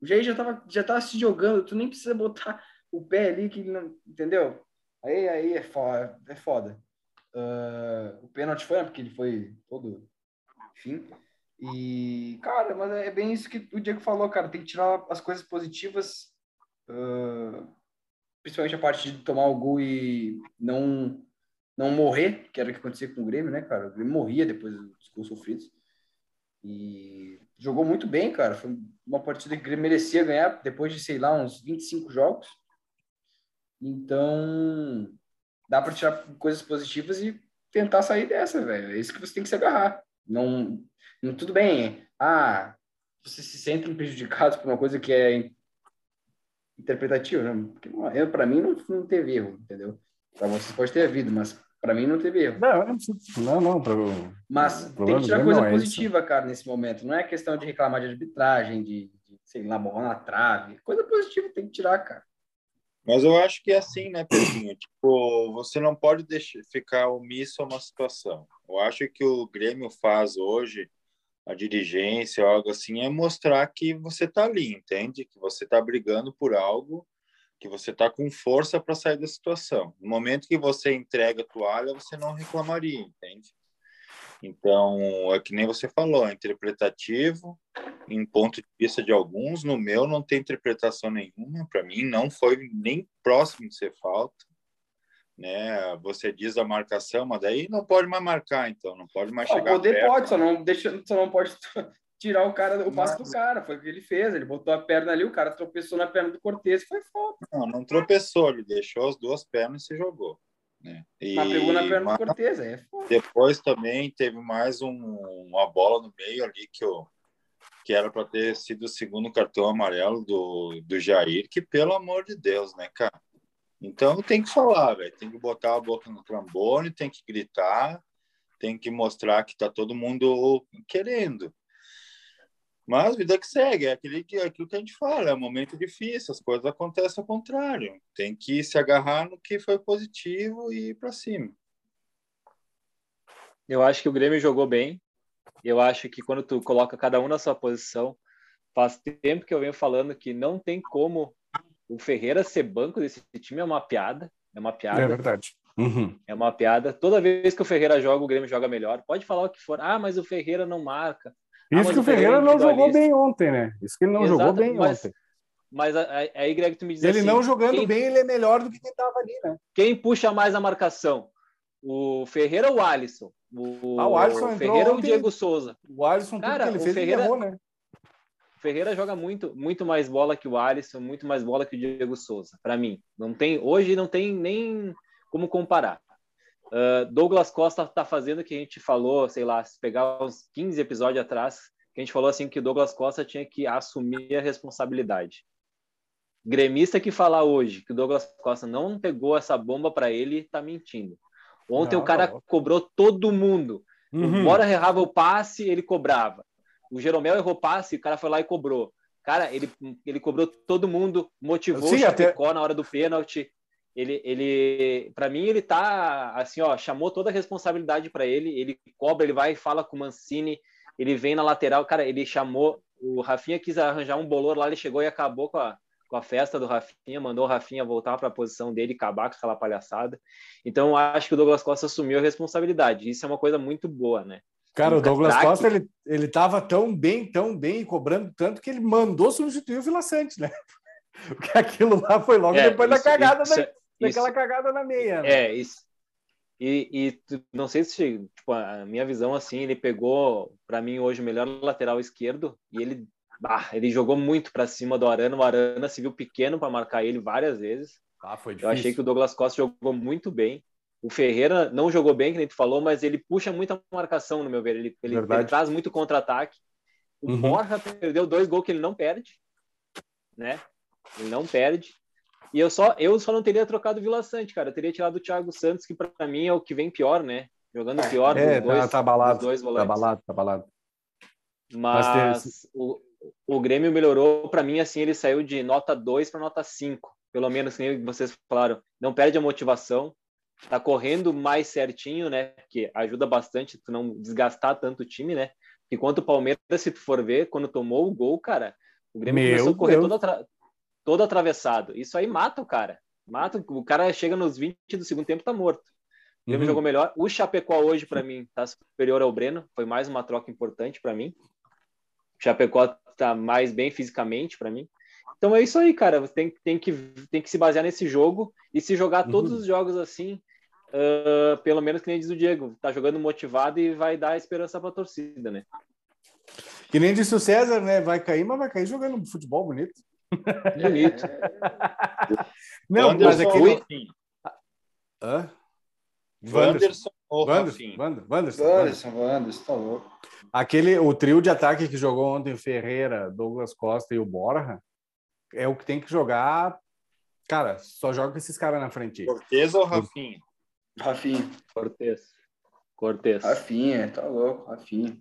O Jair já tava, já tava se jogando, tu nem precisa botar o pé ali, que não, entendeu? Aí, aí é foda. É foda. Uh, o pênalti foi, né, porque ele foi todo. Enfim. E, cara, mas é bem isso que o Diego falou, cara. Tem que tirar as coisas positivas. Uh, principalmente a parte de tomar o gol e não não morrer, que era o que acontecia com o Grêmio, né, cara? O Grêmio morria depois dos gols sofridos. E jogou muito bem, cara. Foi uma partida que o Grêmio merecia ganhar depois de, sei lá, uns 25 jogos. Então, dá para tirar coisas positivas e tentar sair dessa, velho. É isso que você tem que se agarrar. Não, não tudo bem. Ah, você se sente prejudicado por uma coisa que é interpretativo, né? Porque para mim não, não teve erro, entendeu? Para você pode ter havido, mas para mim não teve erro. Não, não, não. Pra... Mas tem que tirar coisa é positiva, é cara, nesse momento. Não é questão de reclamar de arbitragem, de, de sei lá, bola na trave. Coisa positiva tem que tirar, cara. Mas eu acho que é assim, né, Pedrinho? tipo, você não pode deixar ficar omisso a uma situação. Eu acho que o Grêmio faz hoje a dirigência, algo assim, é mostrar que você está ali, entende? Que você está brigando por algo, que você está com força para sair da situação. No momento que você entrega a toalha, você não reclamaria, entende? Então, é que nem você falou, é interpretativo, em ponto de vista de alguns, no meu não tem interpretação nenhuma, para mim não foi nem próximo de ser falta né? Você diz a marcação, mas daí não pode mais marcar, então não pode mais chegar. Poder perto. pode, só não deixa, só não pode tirar o cara, o passo do cara. Foi o que ele fez. Ele botou a perna ali, o cara tropeçou na perna do Cortez e foi falta. Não, não tropeçou, ele deixou as duas pernas e se jogou. Né? E, mas pegou na perna do Cortez, é foda. Depois também teve mais um, uma bola no meio ali que eu que era para ter sido o segundo cartão amarelo do, do Jair, que pelo amor de Deus, né, cara? Então tem que falar, velho. Tem que botar a boca no trombone, tem que gritar, tem que mostrar que tá todo mundo querendo. Mas vida que segue, é aquilo que, aquilo que a gente fala, é um momento difícil, as coisas acontecem ao contrário. Tem que se agarrar no que foi positivo e ir para cima. Eu acho que o Grêmio jogou bem. Eu acho que quando tu coloca cada um na sua posição, faz tempo que eu venho falando que não tem como o Ferreira ser banco desse time é uma piada. É uma piada. É verdade. Uhum. É uma piada. Toda vez que o Ferreira joga, o Grêmio joga melhor. Pode falar o que for. Ah, mas o Ferreira não marca. Ah, Isso que o Ferreira, Ferreira não jogou bem ontem, né? Isso que ele não Exato, jogou bem mas, ontem. Mas aí, Greg, tu me diz Ele assim, não jogando quem, bem, ele é melhor do que quem estava ali, né? Quem puxa mais a marcação? O Ferreira ou o Alisson? O, ah, o Alisson o Ferreira ou o Diego Souza? O Alisson, Cara, tudo que ele fez, Ferreira, ele errou, né? Ferreira joga muito, muito mais bola que o Alisson, muito mais bola que o Diego Souza, para mim. Não tem, hoje não tem nem como comparar. Uh, Douglas Costa está fazendo o que a gente falou, sei lá, se pegar uns 15 episódios atrás, que a gente falou assim que o Douglas Costa tinha que assumir a responsabilidade. Gremista que falar hoje que o Douglas Costa não pegou essa bomba para ele, tá mentindo. Ontem não, o cara não. cobrou todo mundo. Uhum. Bora errava o passe, ele cobrava. O Jeromel errou passe, o cara foi lá e cobrou. Cara, ele, ele cobrou todo mundo, motivou Sim, o Chapecó até... na hora do pênalti. Ele, ele para mim, ele tá assim, ó, chamou toda a responsabilidade para ele. Ele cobra, ele vai e fala com o Mancini, ele vem na lateral, cara, ele chamou. O Rafinha quis arranjar um bolor lá, ele chegou e acabou com a, com a festa do Rafinha, mandou o Rafinha voltar para a posição dele, acabar com aquela palhaçada. Então, acho que o Douglas Costa assumiu a responsabilidade. Isso é uma coisa muito boa, né? Cara, o Douglas Costa, ele, ele tava tão bem, tão bem, cobrando tanto que ele mandou substituir o Vila Santos, né? Porque aquilo lá foi logo é, depois isso, da cagada, isso, da, isso, daquela cagada na meia. Né? É, isso. E, e não sei se, tipo, a minha visão, assim, ele pegou, para mim, hoje, o melhor lateral esquerdo e ele, bah, ele jogou muito para cima do Arana. O Arana se viu pequeno para marcar ele várias vezes. Ah, foi difícil. Eu achei que o Douglas Costa jogou muito bem. O Ferreira não jogou bem, que nem tu falou, mas ele puxa muita marcação, no meu ver. Ele, ele, ele traz muito contra-ataque. O uhum. Borja perdeu dois gols que ele não perde, né? Ele não perde. E eu só, eu só não teria trocado o Vila Sante, cara. Eu teria tirado o Thiago Santos, que para mim é o que vem pior, né? Jogando é, pior é, dos dois, tá balado, dois volantes. Tá balado, tá balado. Mas, mas o, o Grêmio melhorou, para mim, assim, ele saiu de nota 2 para nota 5. Pelo menos, como vocês falaram. Não perde a motivação, tá correndo mais certinho, né? Que ajuda bastante tu não desgastar tanto o time, né? Enquanto o Palmeiras, se tu for ver, quando tomou o gol, cara, o Grêmio Meu começou a correr todo, atra... todo atravessado. Isso aí mata o cara. Mata, o cara chega nos 20 do segundo tempo tá morto. O Grêmio uhum. jogou melhor. O Chapecó hoje, para mim, tá superior ao Breno. Foi mais uma troca importante para mim. O Chapecó tá mais bem fisicamente para mim. Então é isso aí, cara. Tem, tem, que, tem que se basear nesse jogo e se jogar todos uhum. os jogos assim, uh, pelo menos que nem diz o Diego, tá jogando motivado e vai dar esperança para a torcida, né? Que nem disse o César, né? Vai cair, mas vai cair jogando futebol bonito. Bonito. Não, Anderson mas aquele... Hã? Wanderson ou Wanderson, Wanderson, Wanderson, Wanderson, Wanderson, tá louco. Aquele, o trio de ataque que jogou ontem, Ferreira, Douglas Costa e o Borja, é o que tem que jogar. Cara, só joga com esses caras na frente. Cortez ou Rafinha? Rafinha. Cortez. Cortez. Rafinha, tá louco, Rafinha.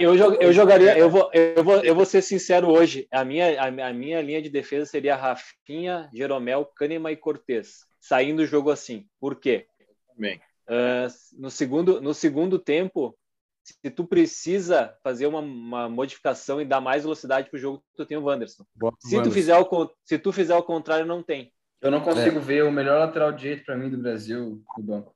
Eu, eu, eu, jogaria, eu vou, eu, vou, eu vou ser sincero hoje. A minha, a, a minha linha de defesa seria Rafinha, Jeromel, Kahneman e Cortez, saindo do jogo assim. Por quê? Bem. Uh, no, segundo, no segundo tempo, se tu precisa fazer uma, uma modificação e dar mais velocidade pro jogo, tu tem o Wanderson. se, Tu fizer o, se tu fizer o contrário, não tem. Eu não consigo é. ver o melhor lateral direito para mim do Brasil no banco.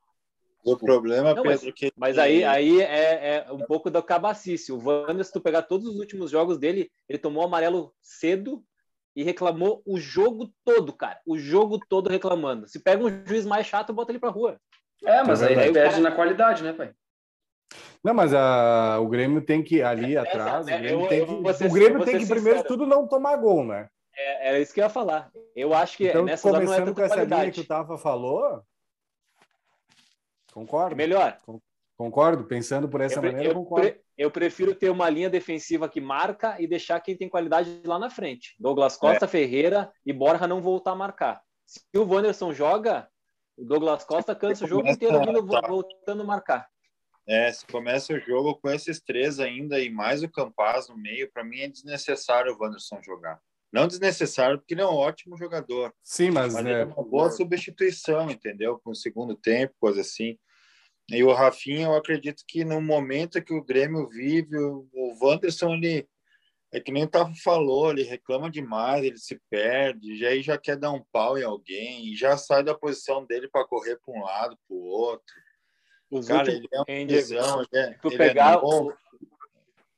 O problema, não, Pedro, mas, que. Mas aí, aí é, é, um pouco da cabacice. O Wanderson, se tu pegar todos os últimos jogos dele, ele tomou amarelo cedo e reclamou o jogo todo, cara. O jogo todo reclamando. Se pega um juiz mais chato, bota ele pra rua. É, mas aí ele perde cara... na qualidade, né, pai? Não, mas a, o Grêmio tem que ali é, atrás, o Grêmio, eu, tem, que, ser, o Grêmio tem que primeiro tudo não tomar gol, né? É, era isso que eu ia falar. Eu acho que então, nessa começando hora não é com essa qualidade. linha que o Tafa falou, concordo. É melhor. Concordo, pensando por essa eu, maneira, eu, concordo. eu prefiro ter uma linha defensiva que marca e deixar quem tem qualidade lá na frente. Douglas Costa, é. Ferreira e Borja não voltar a marcar. Se o Wanderson joga, o Douglas Costa cansa o jogo inteiro vindo, voltando a marcar. É, se começa o jogo com esses três ainda e mais o Campaz no meio, para mim é desnecessário o Wanderson jogar. Não desnecessário, porque ele é um ótimo jogador. Sim, mas, mas é... é uma boa substituição, entendeu? Com o segundo tempo, coisa assim. E o Rafinha, eu acredito que no momento que o Grêmio vive, o Wanderson, ele é que nem o Tafo falou, ele reclama demais, ele se perde, já aí já quer dar um pau em alguém, e já sai da posição dele para correr para um lado, para o outro. Os Cara, últimos, ele é um visão, ele é, ele pegar é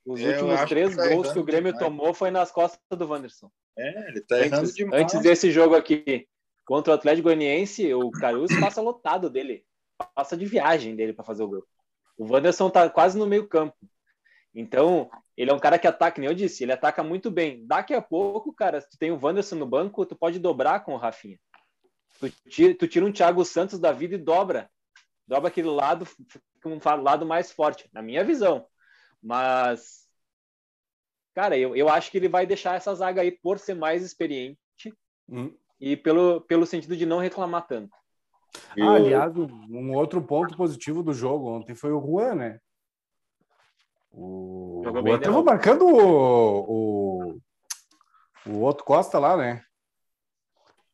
os últimos três tá gols que o Grêmio demais. tomou foi nas costas do Wanderson. É, ele tá errando antes, demais. Antes desse jogo aqui contra o Atlético Goianiense, o Caruso passa lotado dele, passa de viagem dele para fazer o gol. O Wanderson tá quase no meio campo. Então, ele é um cara que ataca, nem eu disse, ele ataca muito bem. Daqui a pouco, cara, se tu tem o Wanderson no banco, tu pode dobrar com o Rafinha. Tu tira, tu tira um Thiago Santos da vida e dobra dobra aquele lado, um lado mais forte, na minha visão. Mas, cara, eu, eu acho que ele vai deixar essa zaga aí por ser mais experiente hum. e pelo, pelo sentido de não reclamar tanto. Ah, aliás, um outro ponto positivo do jogo ontem foi o Juan, né? O Juan estava marcando o, o, o outro Costa lá, né?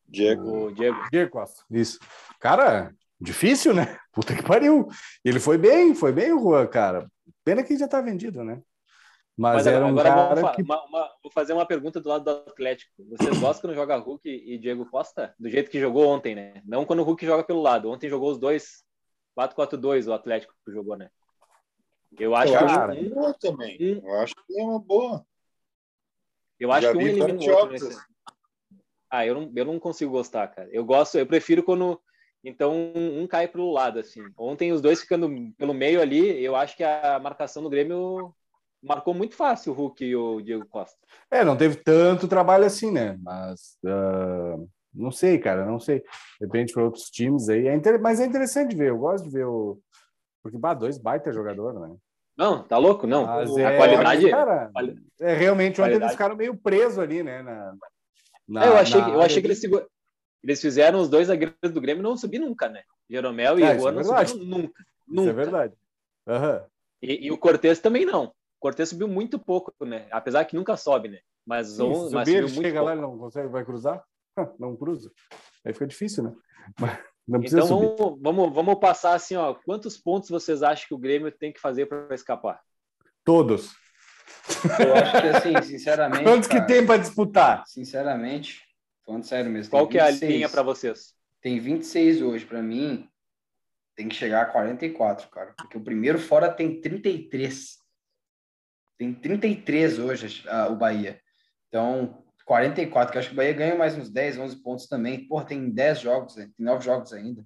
Diego. O Diego. Diego Costa. Isso. Cara, Difícil, né? Puta que pariu. Ele foi bem, foi bem o Juan, cara. Pena que já tá vendido, né? Mas, Mas era um cara vou, que... uma, uma, vou fazer uma pergunta do lado do Atlético. Vocês gostam quando joga Hulk e Diego Costa? Do jeito que jogou ontem, né? Não quando o Hulk joga pelo lado. Ontem jogou os dois 4-4-2 o Atlético que jogou, né? Eu acho eu que acho um, boa também. Um, eu acho que é uma boa. Eu acho Já que um elimina o outro nesse... Ah, eu não, eu não consigo gostar, cara. Eu gosto, eu prefiro quando então, um cai para o lado, assim. Ontem, os dois ficando pelo meio ali, eu acho que a marcação do Grêmio marcou muito fácil o Hulk e o Diego Costa. É, não teve tanto trabalho assim, né? Mas uh, não sei, cara, não sei. Depende para outros times aí. É inter... Mas é interessante ver, eu gosto de ver o. Porque, bah, dois baita jogador, né? Não, tá louco? Não. Mas a é, qualidade. Cara, é realmente onde eles ficaram meio presos ali, né? Na, na, é, eu achei, que, eu achei que eles, eles fizeram os dois zagueiros do Grêmio não subir nunca, né? Jeromel e é, Juan é não subiram nunca. Nunca. Isso é verdade. Uhum. E, e, o Cortez também não. O Cortez subiu muito pouco, né? Apesar que nunca sobe, né? Mas, Sim, um, mas subir, ele chega pouco. lá e não consegue, vai cruzar? Não cruza. Aí fica difícil, né? Não então vamos, vamos, vamos passar assim, ó. Quantos pontos vocês acham que o Grêmio tem que fazer para escapar? Todos. Eu acho que assim, sinceramente. Quantos cara, que tem para disputar? Sinceramente, Falando sério mesmo. Qual que 26, é a linha para vocês? Tem 26 hoje. Para mim, tem que chegar a 44, cara. Porque o primeiro fora tem 33. Tem 33 hoje uh, o Bahia. Então, 44, que eu acho que o Bahia ganha mais uns 10, 11 pontos também. Porra, tem 10 jogos, tem 9 jogos ainda.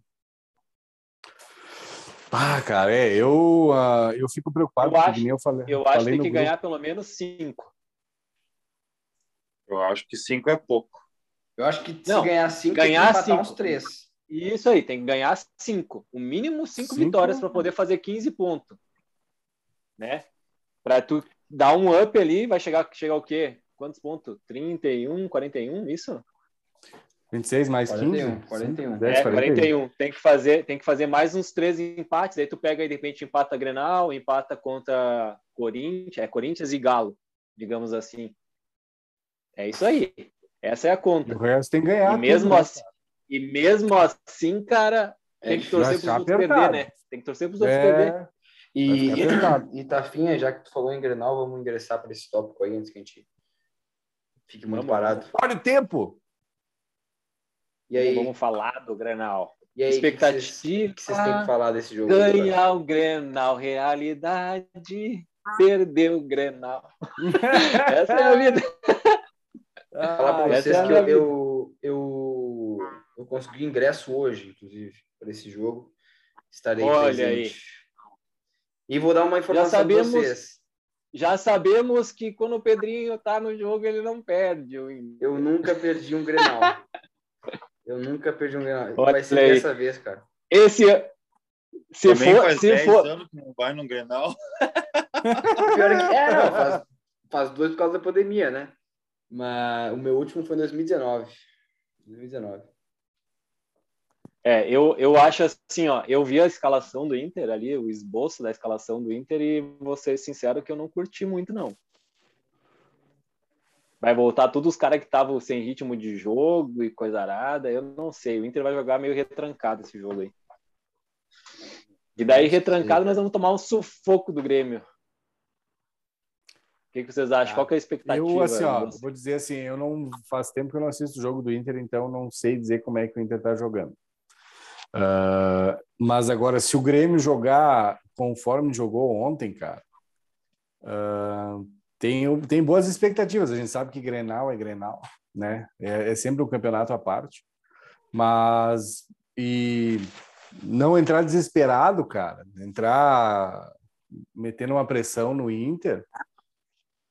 Ah, cara, é, eu, uh, eu fico preocupado. Eu acho, eu falei, eu acho que tem que grupo. ganhar pelo menos 5. Eu acho que 5 é pouco. Eu acho que se não, ganhar cinco, ganhar tem que cinco. uns três. Isso aí, tem que ganhar cinco. O mínimo cinco, cinco? vitórias para poder fazer 15 pontos. Né? Para tu dar um up ali, vai chegar, chegar o quê? Quantos pontos? 31, 41, isso? 26 mais 41, 15? 41. 10, é, 41. Tem que, fazer, tem que fazer mais uns 13 empates. Aí tu pega e de repente empata Grenal, empata contra Corinthians, é Corinthians e Galo, digamos assim. É isso aí. Essa é a conta. E o resto tem que ganhar. E mesmo, tudo, né, assim, e mesmo assim, cara, tem que torcer para os outros perder, né? Tem que torcer para os outros é... perder. E, e Tafinha, já que tu falou em Grenal, vamos ingressar para esse tópico aí antes que a gente fique muito vamos. parado. Olha o tempo! E aí? Vamos falar do Grenal. E aí, expectativa. O que vocês têm que falar desse jogo? Ganhar o Grenal, realidade. Perdeu o Grenal. Essa é a vida. Ah, falar para vocês que eu, eu, eu, eu, consegui ingresso hoje, inclusive, para esse jogo. Estarei Olha presente. Aí. E vou dar uma informação já sabemos, vocês. Já sabemos que quando o Pedrinho tá no jogo, ele não perde. Eu nunca perdi um Grenal. eu nunca perdi um Grenal. Olha vai ser aí. dessa vez, cara. Esse se Também for, faz se 10 for... anos que não vai no Grenal. Pior que é, faz, faz dois por causa da pandemia, né? Mas o meu último foi em 2019. 2019. É, eu, eu acho assim, ó, eu vi a escalação do Inter ali, o esboço da escalação do Inter, e vou ser sincero que eu não curti muito, não. Vai voltar todos os caras que estavam sem ritmo de jogo e coisa arada, eu não sei. O Inter vai jogar meio retrancado esse jogo aí. E daí, retrancado, nós vamos tomar um sufoco do Grêmio. O que, que vocês acham? Ah, Qual é a expectativa? Eu, assim, ó, vou dizer assim, eu não faz tempo que eu não assisto o jogo do Inter, então não sei dizer como é que o Inter está jogando. Uh, mas agora, se o Grêmio jogar conforme jogou ontem, cara, uh, tem, tem boas expectativas. A gente sabe que Grenal é Grenal, né? É, é sempre um campeonato à parte. Mas e não entrar desesperado, cara, entrar metendo uma pressão no Inter,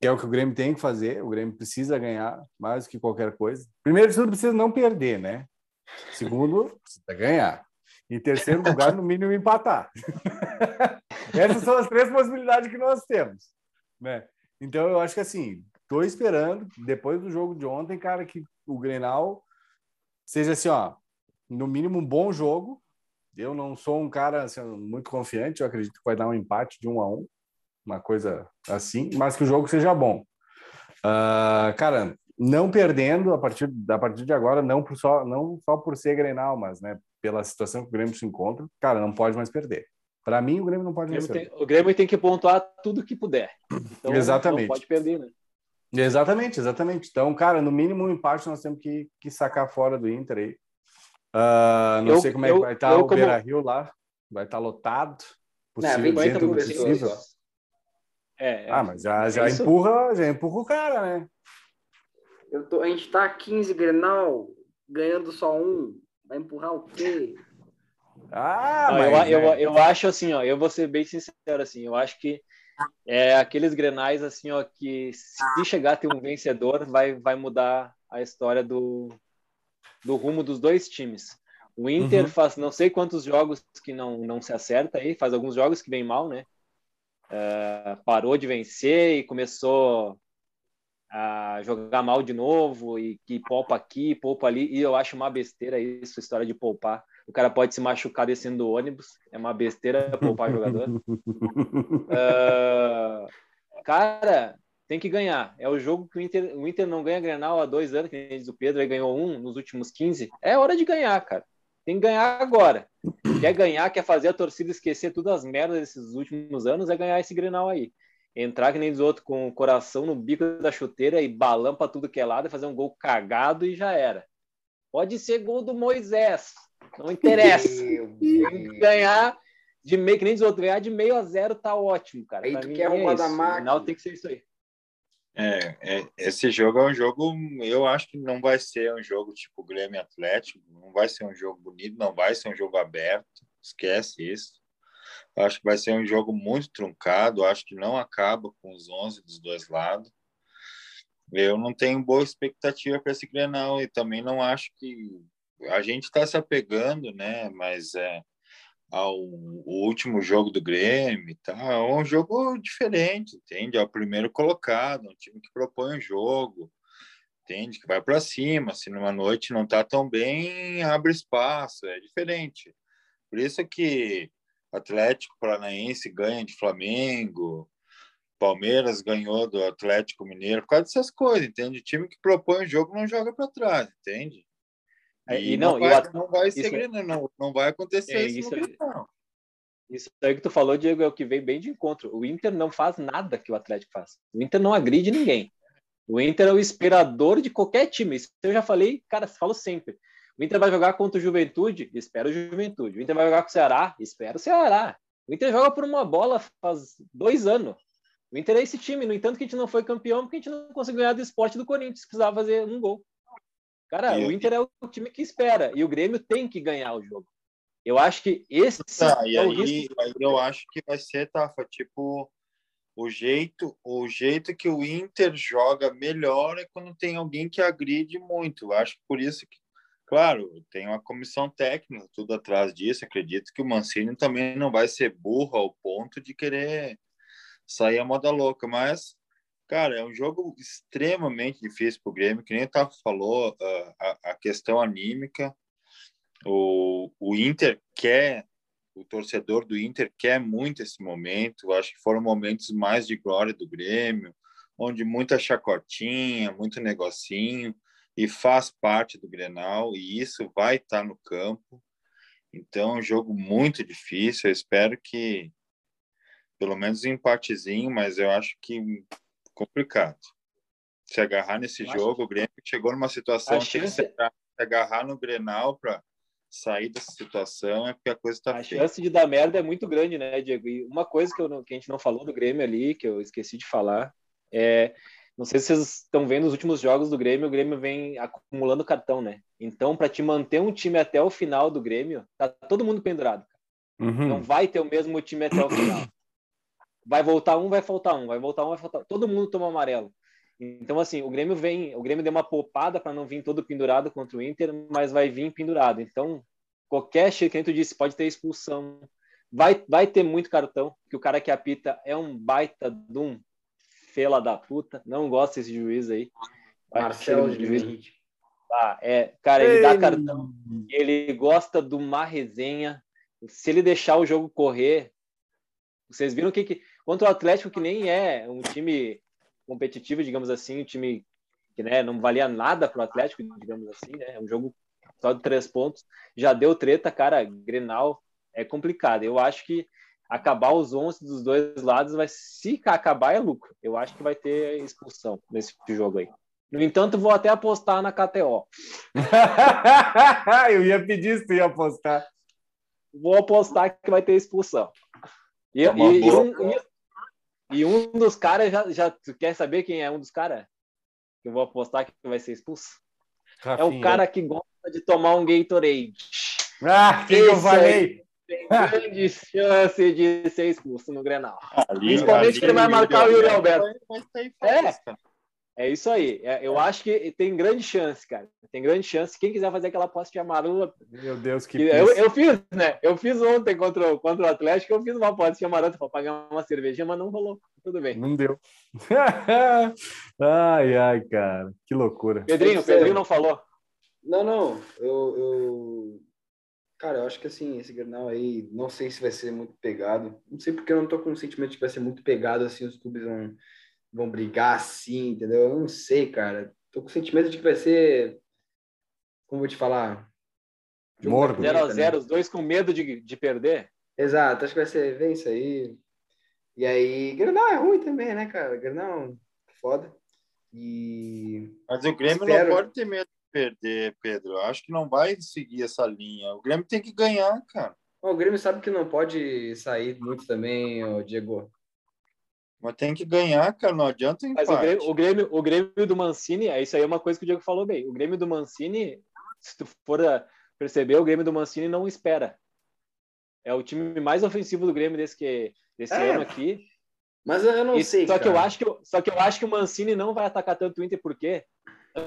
que é o que o Grêmio tem que fazer. O Grêmio precisa ganhar mais do que qualquer coisa. Primeiro tudo, precisa não perder, né? Segundo, precisa ganhar. Em terceiro lugar, no mínimo, empatar. Essas são as três possibilidades que nós temos. Né? Então, eu acho que assim, estou esperando, depois do jogo de ontem, cara, que o Grenal seja assim, ó, no mínimo um bom jogo. Eu não sou um cara assim, muito confiante, eu acredito que vai dar um empate de um a um, uma coisa assim, mas que o jogo seja bom. Uh, cara, não perdendo a partir, a partir de agora, não, por só, não só por ser Grenal, mas né, pela situação que o Grêmio se encontra, cara, não pode mais perder. Para mim, o Grêmio não pode mais perder. O Grêmio tem que pontuar tudo que puder. Então, exatamente. Não pode perder, né? Exatamente, exatamente. Então, cara, no mínimo um empate nós temos que, que sacar fora do Inter aí. Uh, não eu, sei como é que vai estar tá o como... Beira Rio lá. Vai estar lotado. Possível, não, dentro do possível. É, é, ah, mas já, já, é empurra, já empurra o cara, né? Eu tô, a gente tá 15 Grenal, ganhando só um. Vai empurrar o quê? Ah, não, mas, eu, eu, eu, acho assim, ó, eu vou ser bem sincero assim, eu acho que é aqueles grenais assim, ó, que se chegar a ter um vencedor, vai, vai mudar a história do, do rumo dos dois times. O Inter uhum. faz não sei quantos jogos que não, não se acerta aí, faz alguns jogos que vem mal, né? Uh, parou de vencer e começou a jogar mal de novo e que poupa aqui, poupa ali, e eu acho uma besteira isso, história de poupar. O cara pode se machucar descendo do ônibus, é uma besteira poupar jogador. Uh, cara, tem que ganhar. É o jogo que o Inter, o Inter não ganha Grenal há dois anos, que diz o Pedro, aí ganhou um nos últimos 15. É hora de ganhar, cara. Tem que ganhar agora. Quer ganhar, quer fazer a torcida esquecer todas as merdas desses últimos anos, é ganhar esse Grenal aí entrar que nem dos outros com o coração no bico da chuteira e balão para tudo que é lado, fazer um gol cagado e já era. Pode ser gol do Moisés, não interessa. ganhar de meio, que nem dos outros, ganhar de meio a zero tá ótimo, cara. Aí pra tu quer uma é da máquina. Final tem que ser isso aí. É, é, esse jogo é um jogo, eu acho que não vai ser um jogo tipo Grêmio Atlético, não vai ser um jogo bonito, não vai ser um jogo aberto, esquece isso. Acho que vai ser um jogo muito truncado. Acho que não acaba com os 11 dos dois lados. Eu não tenho boa expectativa para esse Grenal e também não acho que a gente está se apegando, né? Mas é ao último jogo do Grêmio, tá? É um jogo diferente, entende? É o primeiro colocado, um time que propõe o jogo, entende? Que vai para cima. Se numa noite não está tão bem, abre espaço, é diferente. Por isso que Atlético Paranaense ganha de Flamengo, Palmeiras ganhou do Atlético Mineiro, por causa dessas coisas, entende? O time que propõe o jogo não joga para trás, entende? É, e, e não, não, vai, não vai ser isso, não, não vai acontecer é, isso, isso não. Isso aí que tu falou, Diego, é o que veio bem de encontro. O Inter não faz nada que o Atlético faz. O Inter não agride ninguém. O Inter é o inspirador de qualquer time. Isso eu já falei, cara, falo sempre. O Inter vai jogar contra o Juventude, espera o Juventude. O Inter vai jogar com o Ceará, espera o Ceará. O Inter joga por uma bola faz dois anos. O Inter é esse time, no entanto que a gente não foi campeão porque a gente não conseguiu ganhar do esporte do Corinthians, precisava fazer um gol. Cara, e o Inter é o time que espera e o Grêmio tem que ganhar o jogo. Eu acho que esse tá, é e aí, aí eu acho que vai ser, Tafa, tipo o jeito, o jeito que o Inter joga melhor é quando tem alguém que agride muito. Eu acho que por isso que, claro, tem uma comissão técnica tudo atrás disso. Acredito que o Mancini também não vai ser burro ao ponto de querer sair a moda louca, mas Cara, é um jogo extremamente difícil para o Grêmio, que nem o Tato falou, a, a questão anímica. O, o Inter quer, o torcedor do Inter quer muito esse momento. Acho que foram momentos mais de glória do Grêmio, onde muita chacotinha, muito negocinho, e faz parte do Grenal, e isso vai estar no campo. Então, é um jogo muito difícil. Eu espero que pelo menos um empatezinho, mas eu acho que complicado. Se agarrar nesse jogo, o Grêmio chegou numa situação que chance... se agarrar no Grenal para sair dessa situação é porque a coisa está A chance de dar merda é muito grande, né, Diego? E uma coisa que, eu, que a gente não falou do Grêmio ali, que eu esqueci de falar, é não sei se vocês estão vendo os últimos jogos do Grêmio, o Grêmio vem acumulando cartão, né? Então, para te manter um time até o final do Grêmio, tá todo mundo pendurado. Uhum. Não vai ter o mesmo time até o final vai voltar um, vai faltar um, vai voltar um, vai faltar. Todo mundo toma amarelo. Então, assim, o Grêmio vem, o Grêmio deu uma poupada para não vir todo pendurado contra o Inter, mas vai vir pendurado. Então, qualquer cheio que tu disse, pode ter expulsão. Vai, vai ter muito cartão, que o cara que apita é um baita de um fela da puta. Não gosta desse juiz aí. Marcelo de juiz. Ah, é, cara, ele Ei. dá cartão, ele gosta de uma resenha. Se ele deixar o jogo correr, vocês viram o que, que Contra o Atlético, que nem é um time competitivo, digamos assim, um time que né, não valia nada para o Atlético, digamos assim, né? É um jogo só de três pontos. Já deu treta, cara. Grenal é complicado. Eu acho que acabar os 11 dos dois lados vai se acabar é lucro. Eu acho que vai ter expulsão nesse jogo aí. No entanto, vou até apostar na KTO. Eu ia pedir se ia apostar. Vou apostar que vai ter expulsão. E, é e, e, um, e, um dos caras já, já. Tu quer saber quem é um dos caras? Que eu vou apostar que vai ser expulso? Rafinha. É o cara que gosta de tomar um Gatorade. Ah, que eu falei! Tem grande chance de ser expulso no Grenal. Ali, Principalmente que ele vai marcar o Yuri Alberto. É, é isso aí. É, eu acho que tem grande chance, cara. Tem grande chance. Quem quiser fazer aquela posse de amarelo. Meu Deus, que. Eu, eu, fiz, né? Eu fiz ontem contra, contra o Atlético, eu fiz uma posse de amarelo para pagar uma cervejinha, mas não rolou. Tudo bem. Não deu. ai, ai, cara. Que loucura. Pedrinho, Pedrinho não falou. Não, não. Eu, eu. Cara, eu acho que assim, esse Grenal aí, não sei se vai ser muito pegado. Não sei porque eu não tô com o sentimento de que vai ser muito pegado, assim, os clubes vão vão brigar assim, entendeu? Eu não sei, cara. Tô com o sentimento de que vai ser. Como vou te falar? Morto. 0x0, os dois com medo de, de perder? Exato, acho que vai ser bem isso aí. E aí, Grenal é ruim também, né, cara? Grenal foda. E. Mas o Grêmio Espero... não pode ter medo de perder, Pedro. Eu acho que não vai seguir essa linha. O Grêmio tem que ganhar, cara. O Grêmio sabe que não pode sair muito também, Diego. Mas tem que ganhar, cara, não adianta empate. Mas o Grêmio, o Grêmio, o Grêmio do Mancini, é isso aí é uma coisa que o Diego falou bem. O Grêmio do Mancini, se tu for perceber, o Grêmio do Mancini não espera. É o time mais ofensivo do Grêmio desse, que, desse é, ano aqui. Mas eu não e, sei, só cara. que eu acho que só que eu acho que o Mancini não vai atacar tanto o Inter porque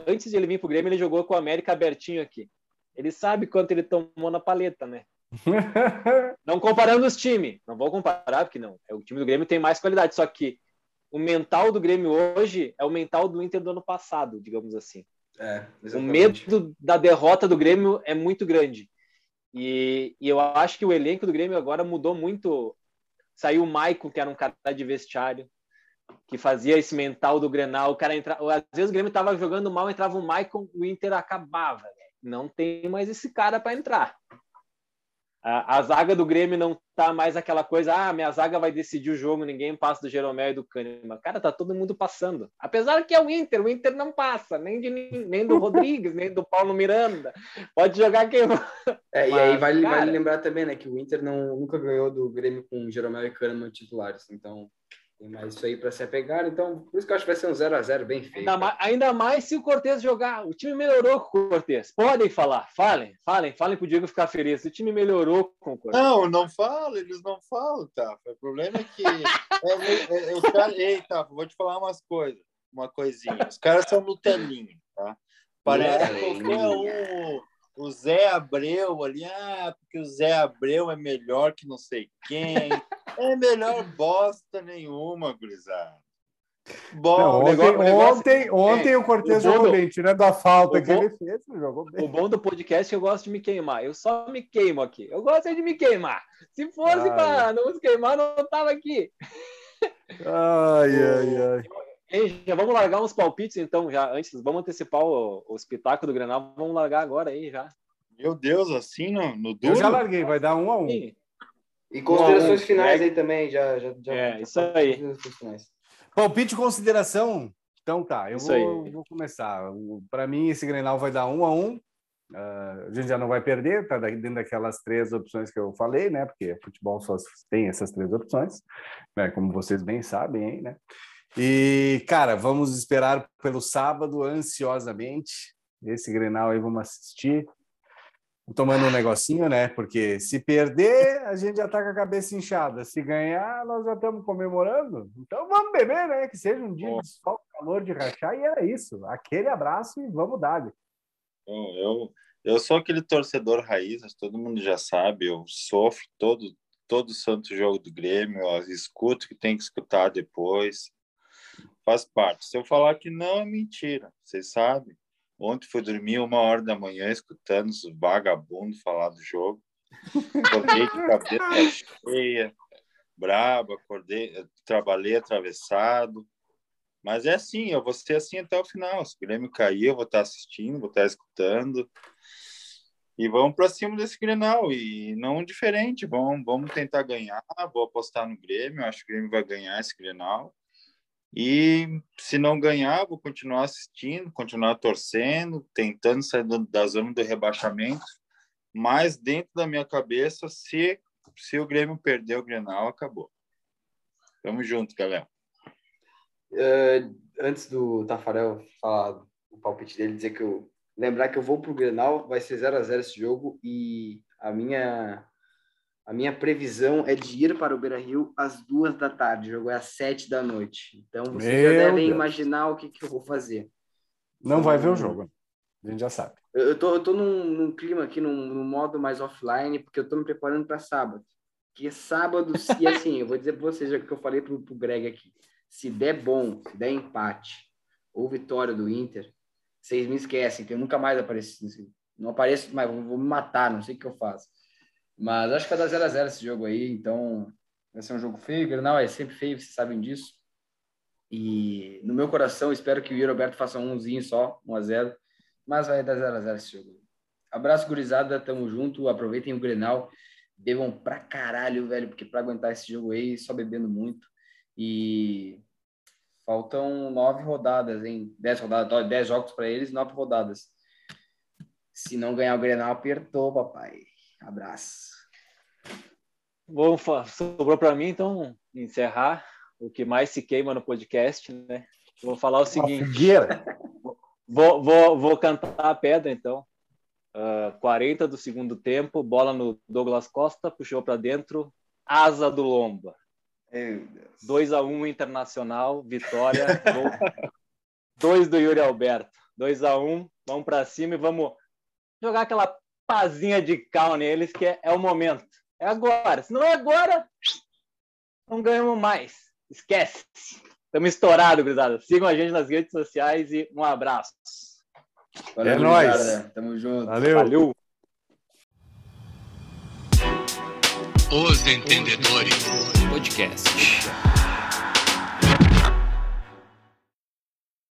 antes de ele vir pro Grêmio, ele jogou com o América abertinho aqui. Ele sabe quanto ele tomou na paleta, né? não comparando os times, não vou comparar, porque não. É, o time do Grêmio tem mais qualidade, só que o mental do Grêmio hoje é o mental do Inter do ano passado, digamos assim. É, o medo da derrota do Grêmio é muito grande. E, e, eu acho que o elenco do Grêmio agora mudou muito. Saiu o Maicon, que era um cara de vestiário, que fazia esse mental do Grenal. O cara entra... Às vezes o Grêmio estava jogando mal, entrava o Maicon, o Inter acabava. Não tem mais esse cara para entrar. A, a, zaga do Grêmio não tá mais aquela coisa, ah, minha zaga vai decidir o jogo, ninguém passa do Jeromel e do Kahneman. Cara, tá todo mundo passando. Apesar que é o Inter, o Inter não passa, nem, de, nem do Rodrigues, nem do Paulo Miranda. Pode jogar quem. É, Mas, e aí vale, cara... vale lembrar também, né, que o Inter não, nunca ganhou do Grêmio com Jeromel e Kahneman titulares. Então, tem mais isso aí para se apegar, então por isso que eu acho que vai ser um 0 a 0 bem feio. Ainda mais, ainda mais, se o Cortez jogar. O time melhorou com o Cortez. Podem falar, falem, falem, falem pro Diego ficar feliz. O time melhorou com o Cortez. Não, não falo, eles não falam, tá? O problema é que. é, é, é, os caras. Eita, vou te falar umas coisas, uma coisinha. Os caras são Nutelinha, tá? Parece que qualquer um o Zé Abreu ali, ah, porque o Zé Abreu é melhor que não sei quem. É melhor bosta nenhuma, gurizada. Bom, não, ontem, negócio, ontem, negócio, ontem é, o Cortez jogou bem, tirando a falta que bom, ele fez, jogou bem. O bom do podcast é que eu gosto de me queimar. Eu só me queimo aqui. Eu gosto de me queimar. Se fosse para não se queimar, não tava aqui. Ai, ai, ai. Ei, já vamos largar uns palpites, então, já antes, vamos antecipar o, o espetáculo do Grenal, vamos largar agora aí já. Meu Deus, assim no, no duro? Eu já larguei, vai dar um a um. Sim. E considerações um, finais é... aí também, já, já, já É, isso aí. Palpite e consideração? Então tá, eu vou, vou, começar. Para mim, esse Grenal vai dar um a um. Uh, a gente já não vai perder, tá dentro daquelas três opções que eu falei, né? Porque futebol só tem essas três opções, né? Como vocês bem sabem, hein, né? E, cara, vamos esperar pelo sábado ansiosamente. Esse Grenal aí vamos assistir tomando um negocinho, né? Porque se perder, a gente já tá com a cabeça inchada. Se ganhar, nós já estamos comemorando. Então vamos beber, né? Que seja um dia de sol, calor de rachar, e é isso. Aquele abraço e vamos dar. Eu, eu sou aquele torcedor raiz, todo mundo já sabe, eu sofro todo, todo santo jogo do Grêmio, eu escuto que tem que escutar depois. Faz parte. Se eu falar que não, é mentira, vocês sabem. Ontem fui dormir uma hora da manhã escutando os vagabundos falar do jogo. Acordei a cabeça cheia, brabo, acordei, trabalhei atravessado. Mas é assim, eu vou ser assim até o final. Se o Grêmio cair, eu vou estar assistindo, vou estar escutando. E vamos para cima desse Grenal. E não diferente, vamos, vamos tentar ganhar. Vou apostar no Grêmio, acho que o Grêmio vai ganhar esse Grenal. E se não ganhar, vou continuar assistindo, continuar torcendo, tentando sair da zona do rebaixamento. Mas dentro da minha cabeça, se, se o Grêmio perder o Grenal, acabou. Tamo junto, galera. Uh, antes do Tafarel falar o palpite dele, dizer que eu lembrar que eu vou pro Grenal, vai ser 0 a 0 esse jogo e a minha a minha previsão é de ir para o Beira Rio às duas da tarde. O jogo é às sete da noite. Então vocês Meu já devem Deus. imaginar o que, que eu vou fazer. Não vai ver o jogo. A gente já sabe. Eu, eu tô, eu tô num, num clima aqui, num, num, modo mais offline, porque eu tô me preparando para sábado. Que sábado, e assim, eu vou dizer para vocês o que eu falei pro, pro Greg aqui. Se der bom, se der empate ou vitória do Inter, vocês me esquecem, que eu nunca mais apareço. Não apareço mais, vou, vou me matar, não sei o que eu faço. Mas acho que vai dar 0x0 esse jogo aí, então vai ser um jogo feio. Grenal é sempre feio, vocês sabem disso. E no meu coração, espero que o Yuri Alberto faça umzinho só, 1x0. Mas vai dar 0x0 esse jogo. Abraço, gurizada, tamo junto. Aproveitem o Grenal. Bebam pra caralho, velho, porque pra aguentar esse jogo aí, só bebendo muito. E faltam nove rodadas, hein? Dez rodadas, dez jogos para eles, nove rodadas. Se não ganhar o Grenal, apertou, papai. Abraço. Bom, sobrou para mim, então, encerrar o que mais se queima no podcast, né? Vou falar o seguinte. Vou, vou, vou cantar a pedra, então. Uh, ah, 40 do segundo tempo, bola no Douglas Costa, puxou para dentro, asa do Lomba. 2 a 1 Internacional, vitória. 2 do Yuri Alberto. 2 a 1 vamos para cima e vamos jogar aquela pazinha de cal neles, que é, é o momento. É agora. Se não é agora, não ganhamos mais. Esquece. Estamos estourados, gurizada. Sigam a gente nas redes sociais e um abraço. Valeu, é nóis. Tamo junto. Valeu. Valeu. Os Entendedores Podcast.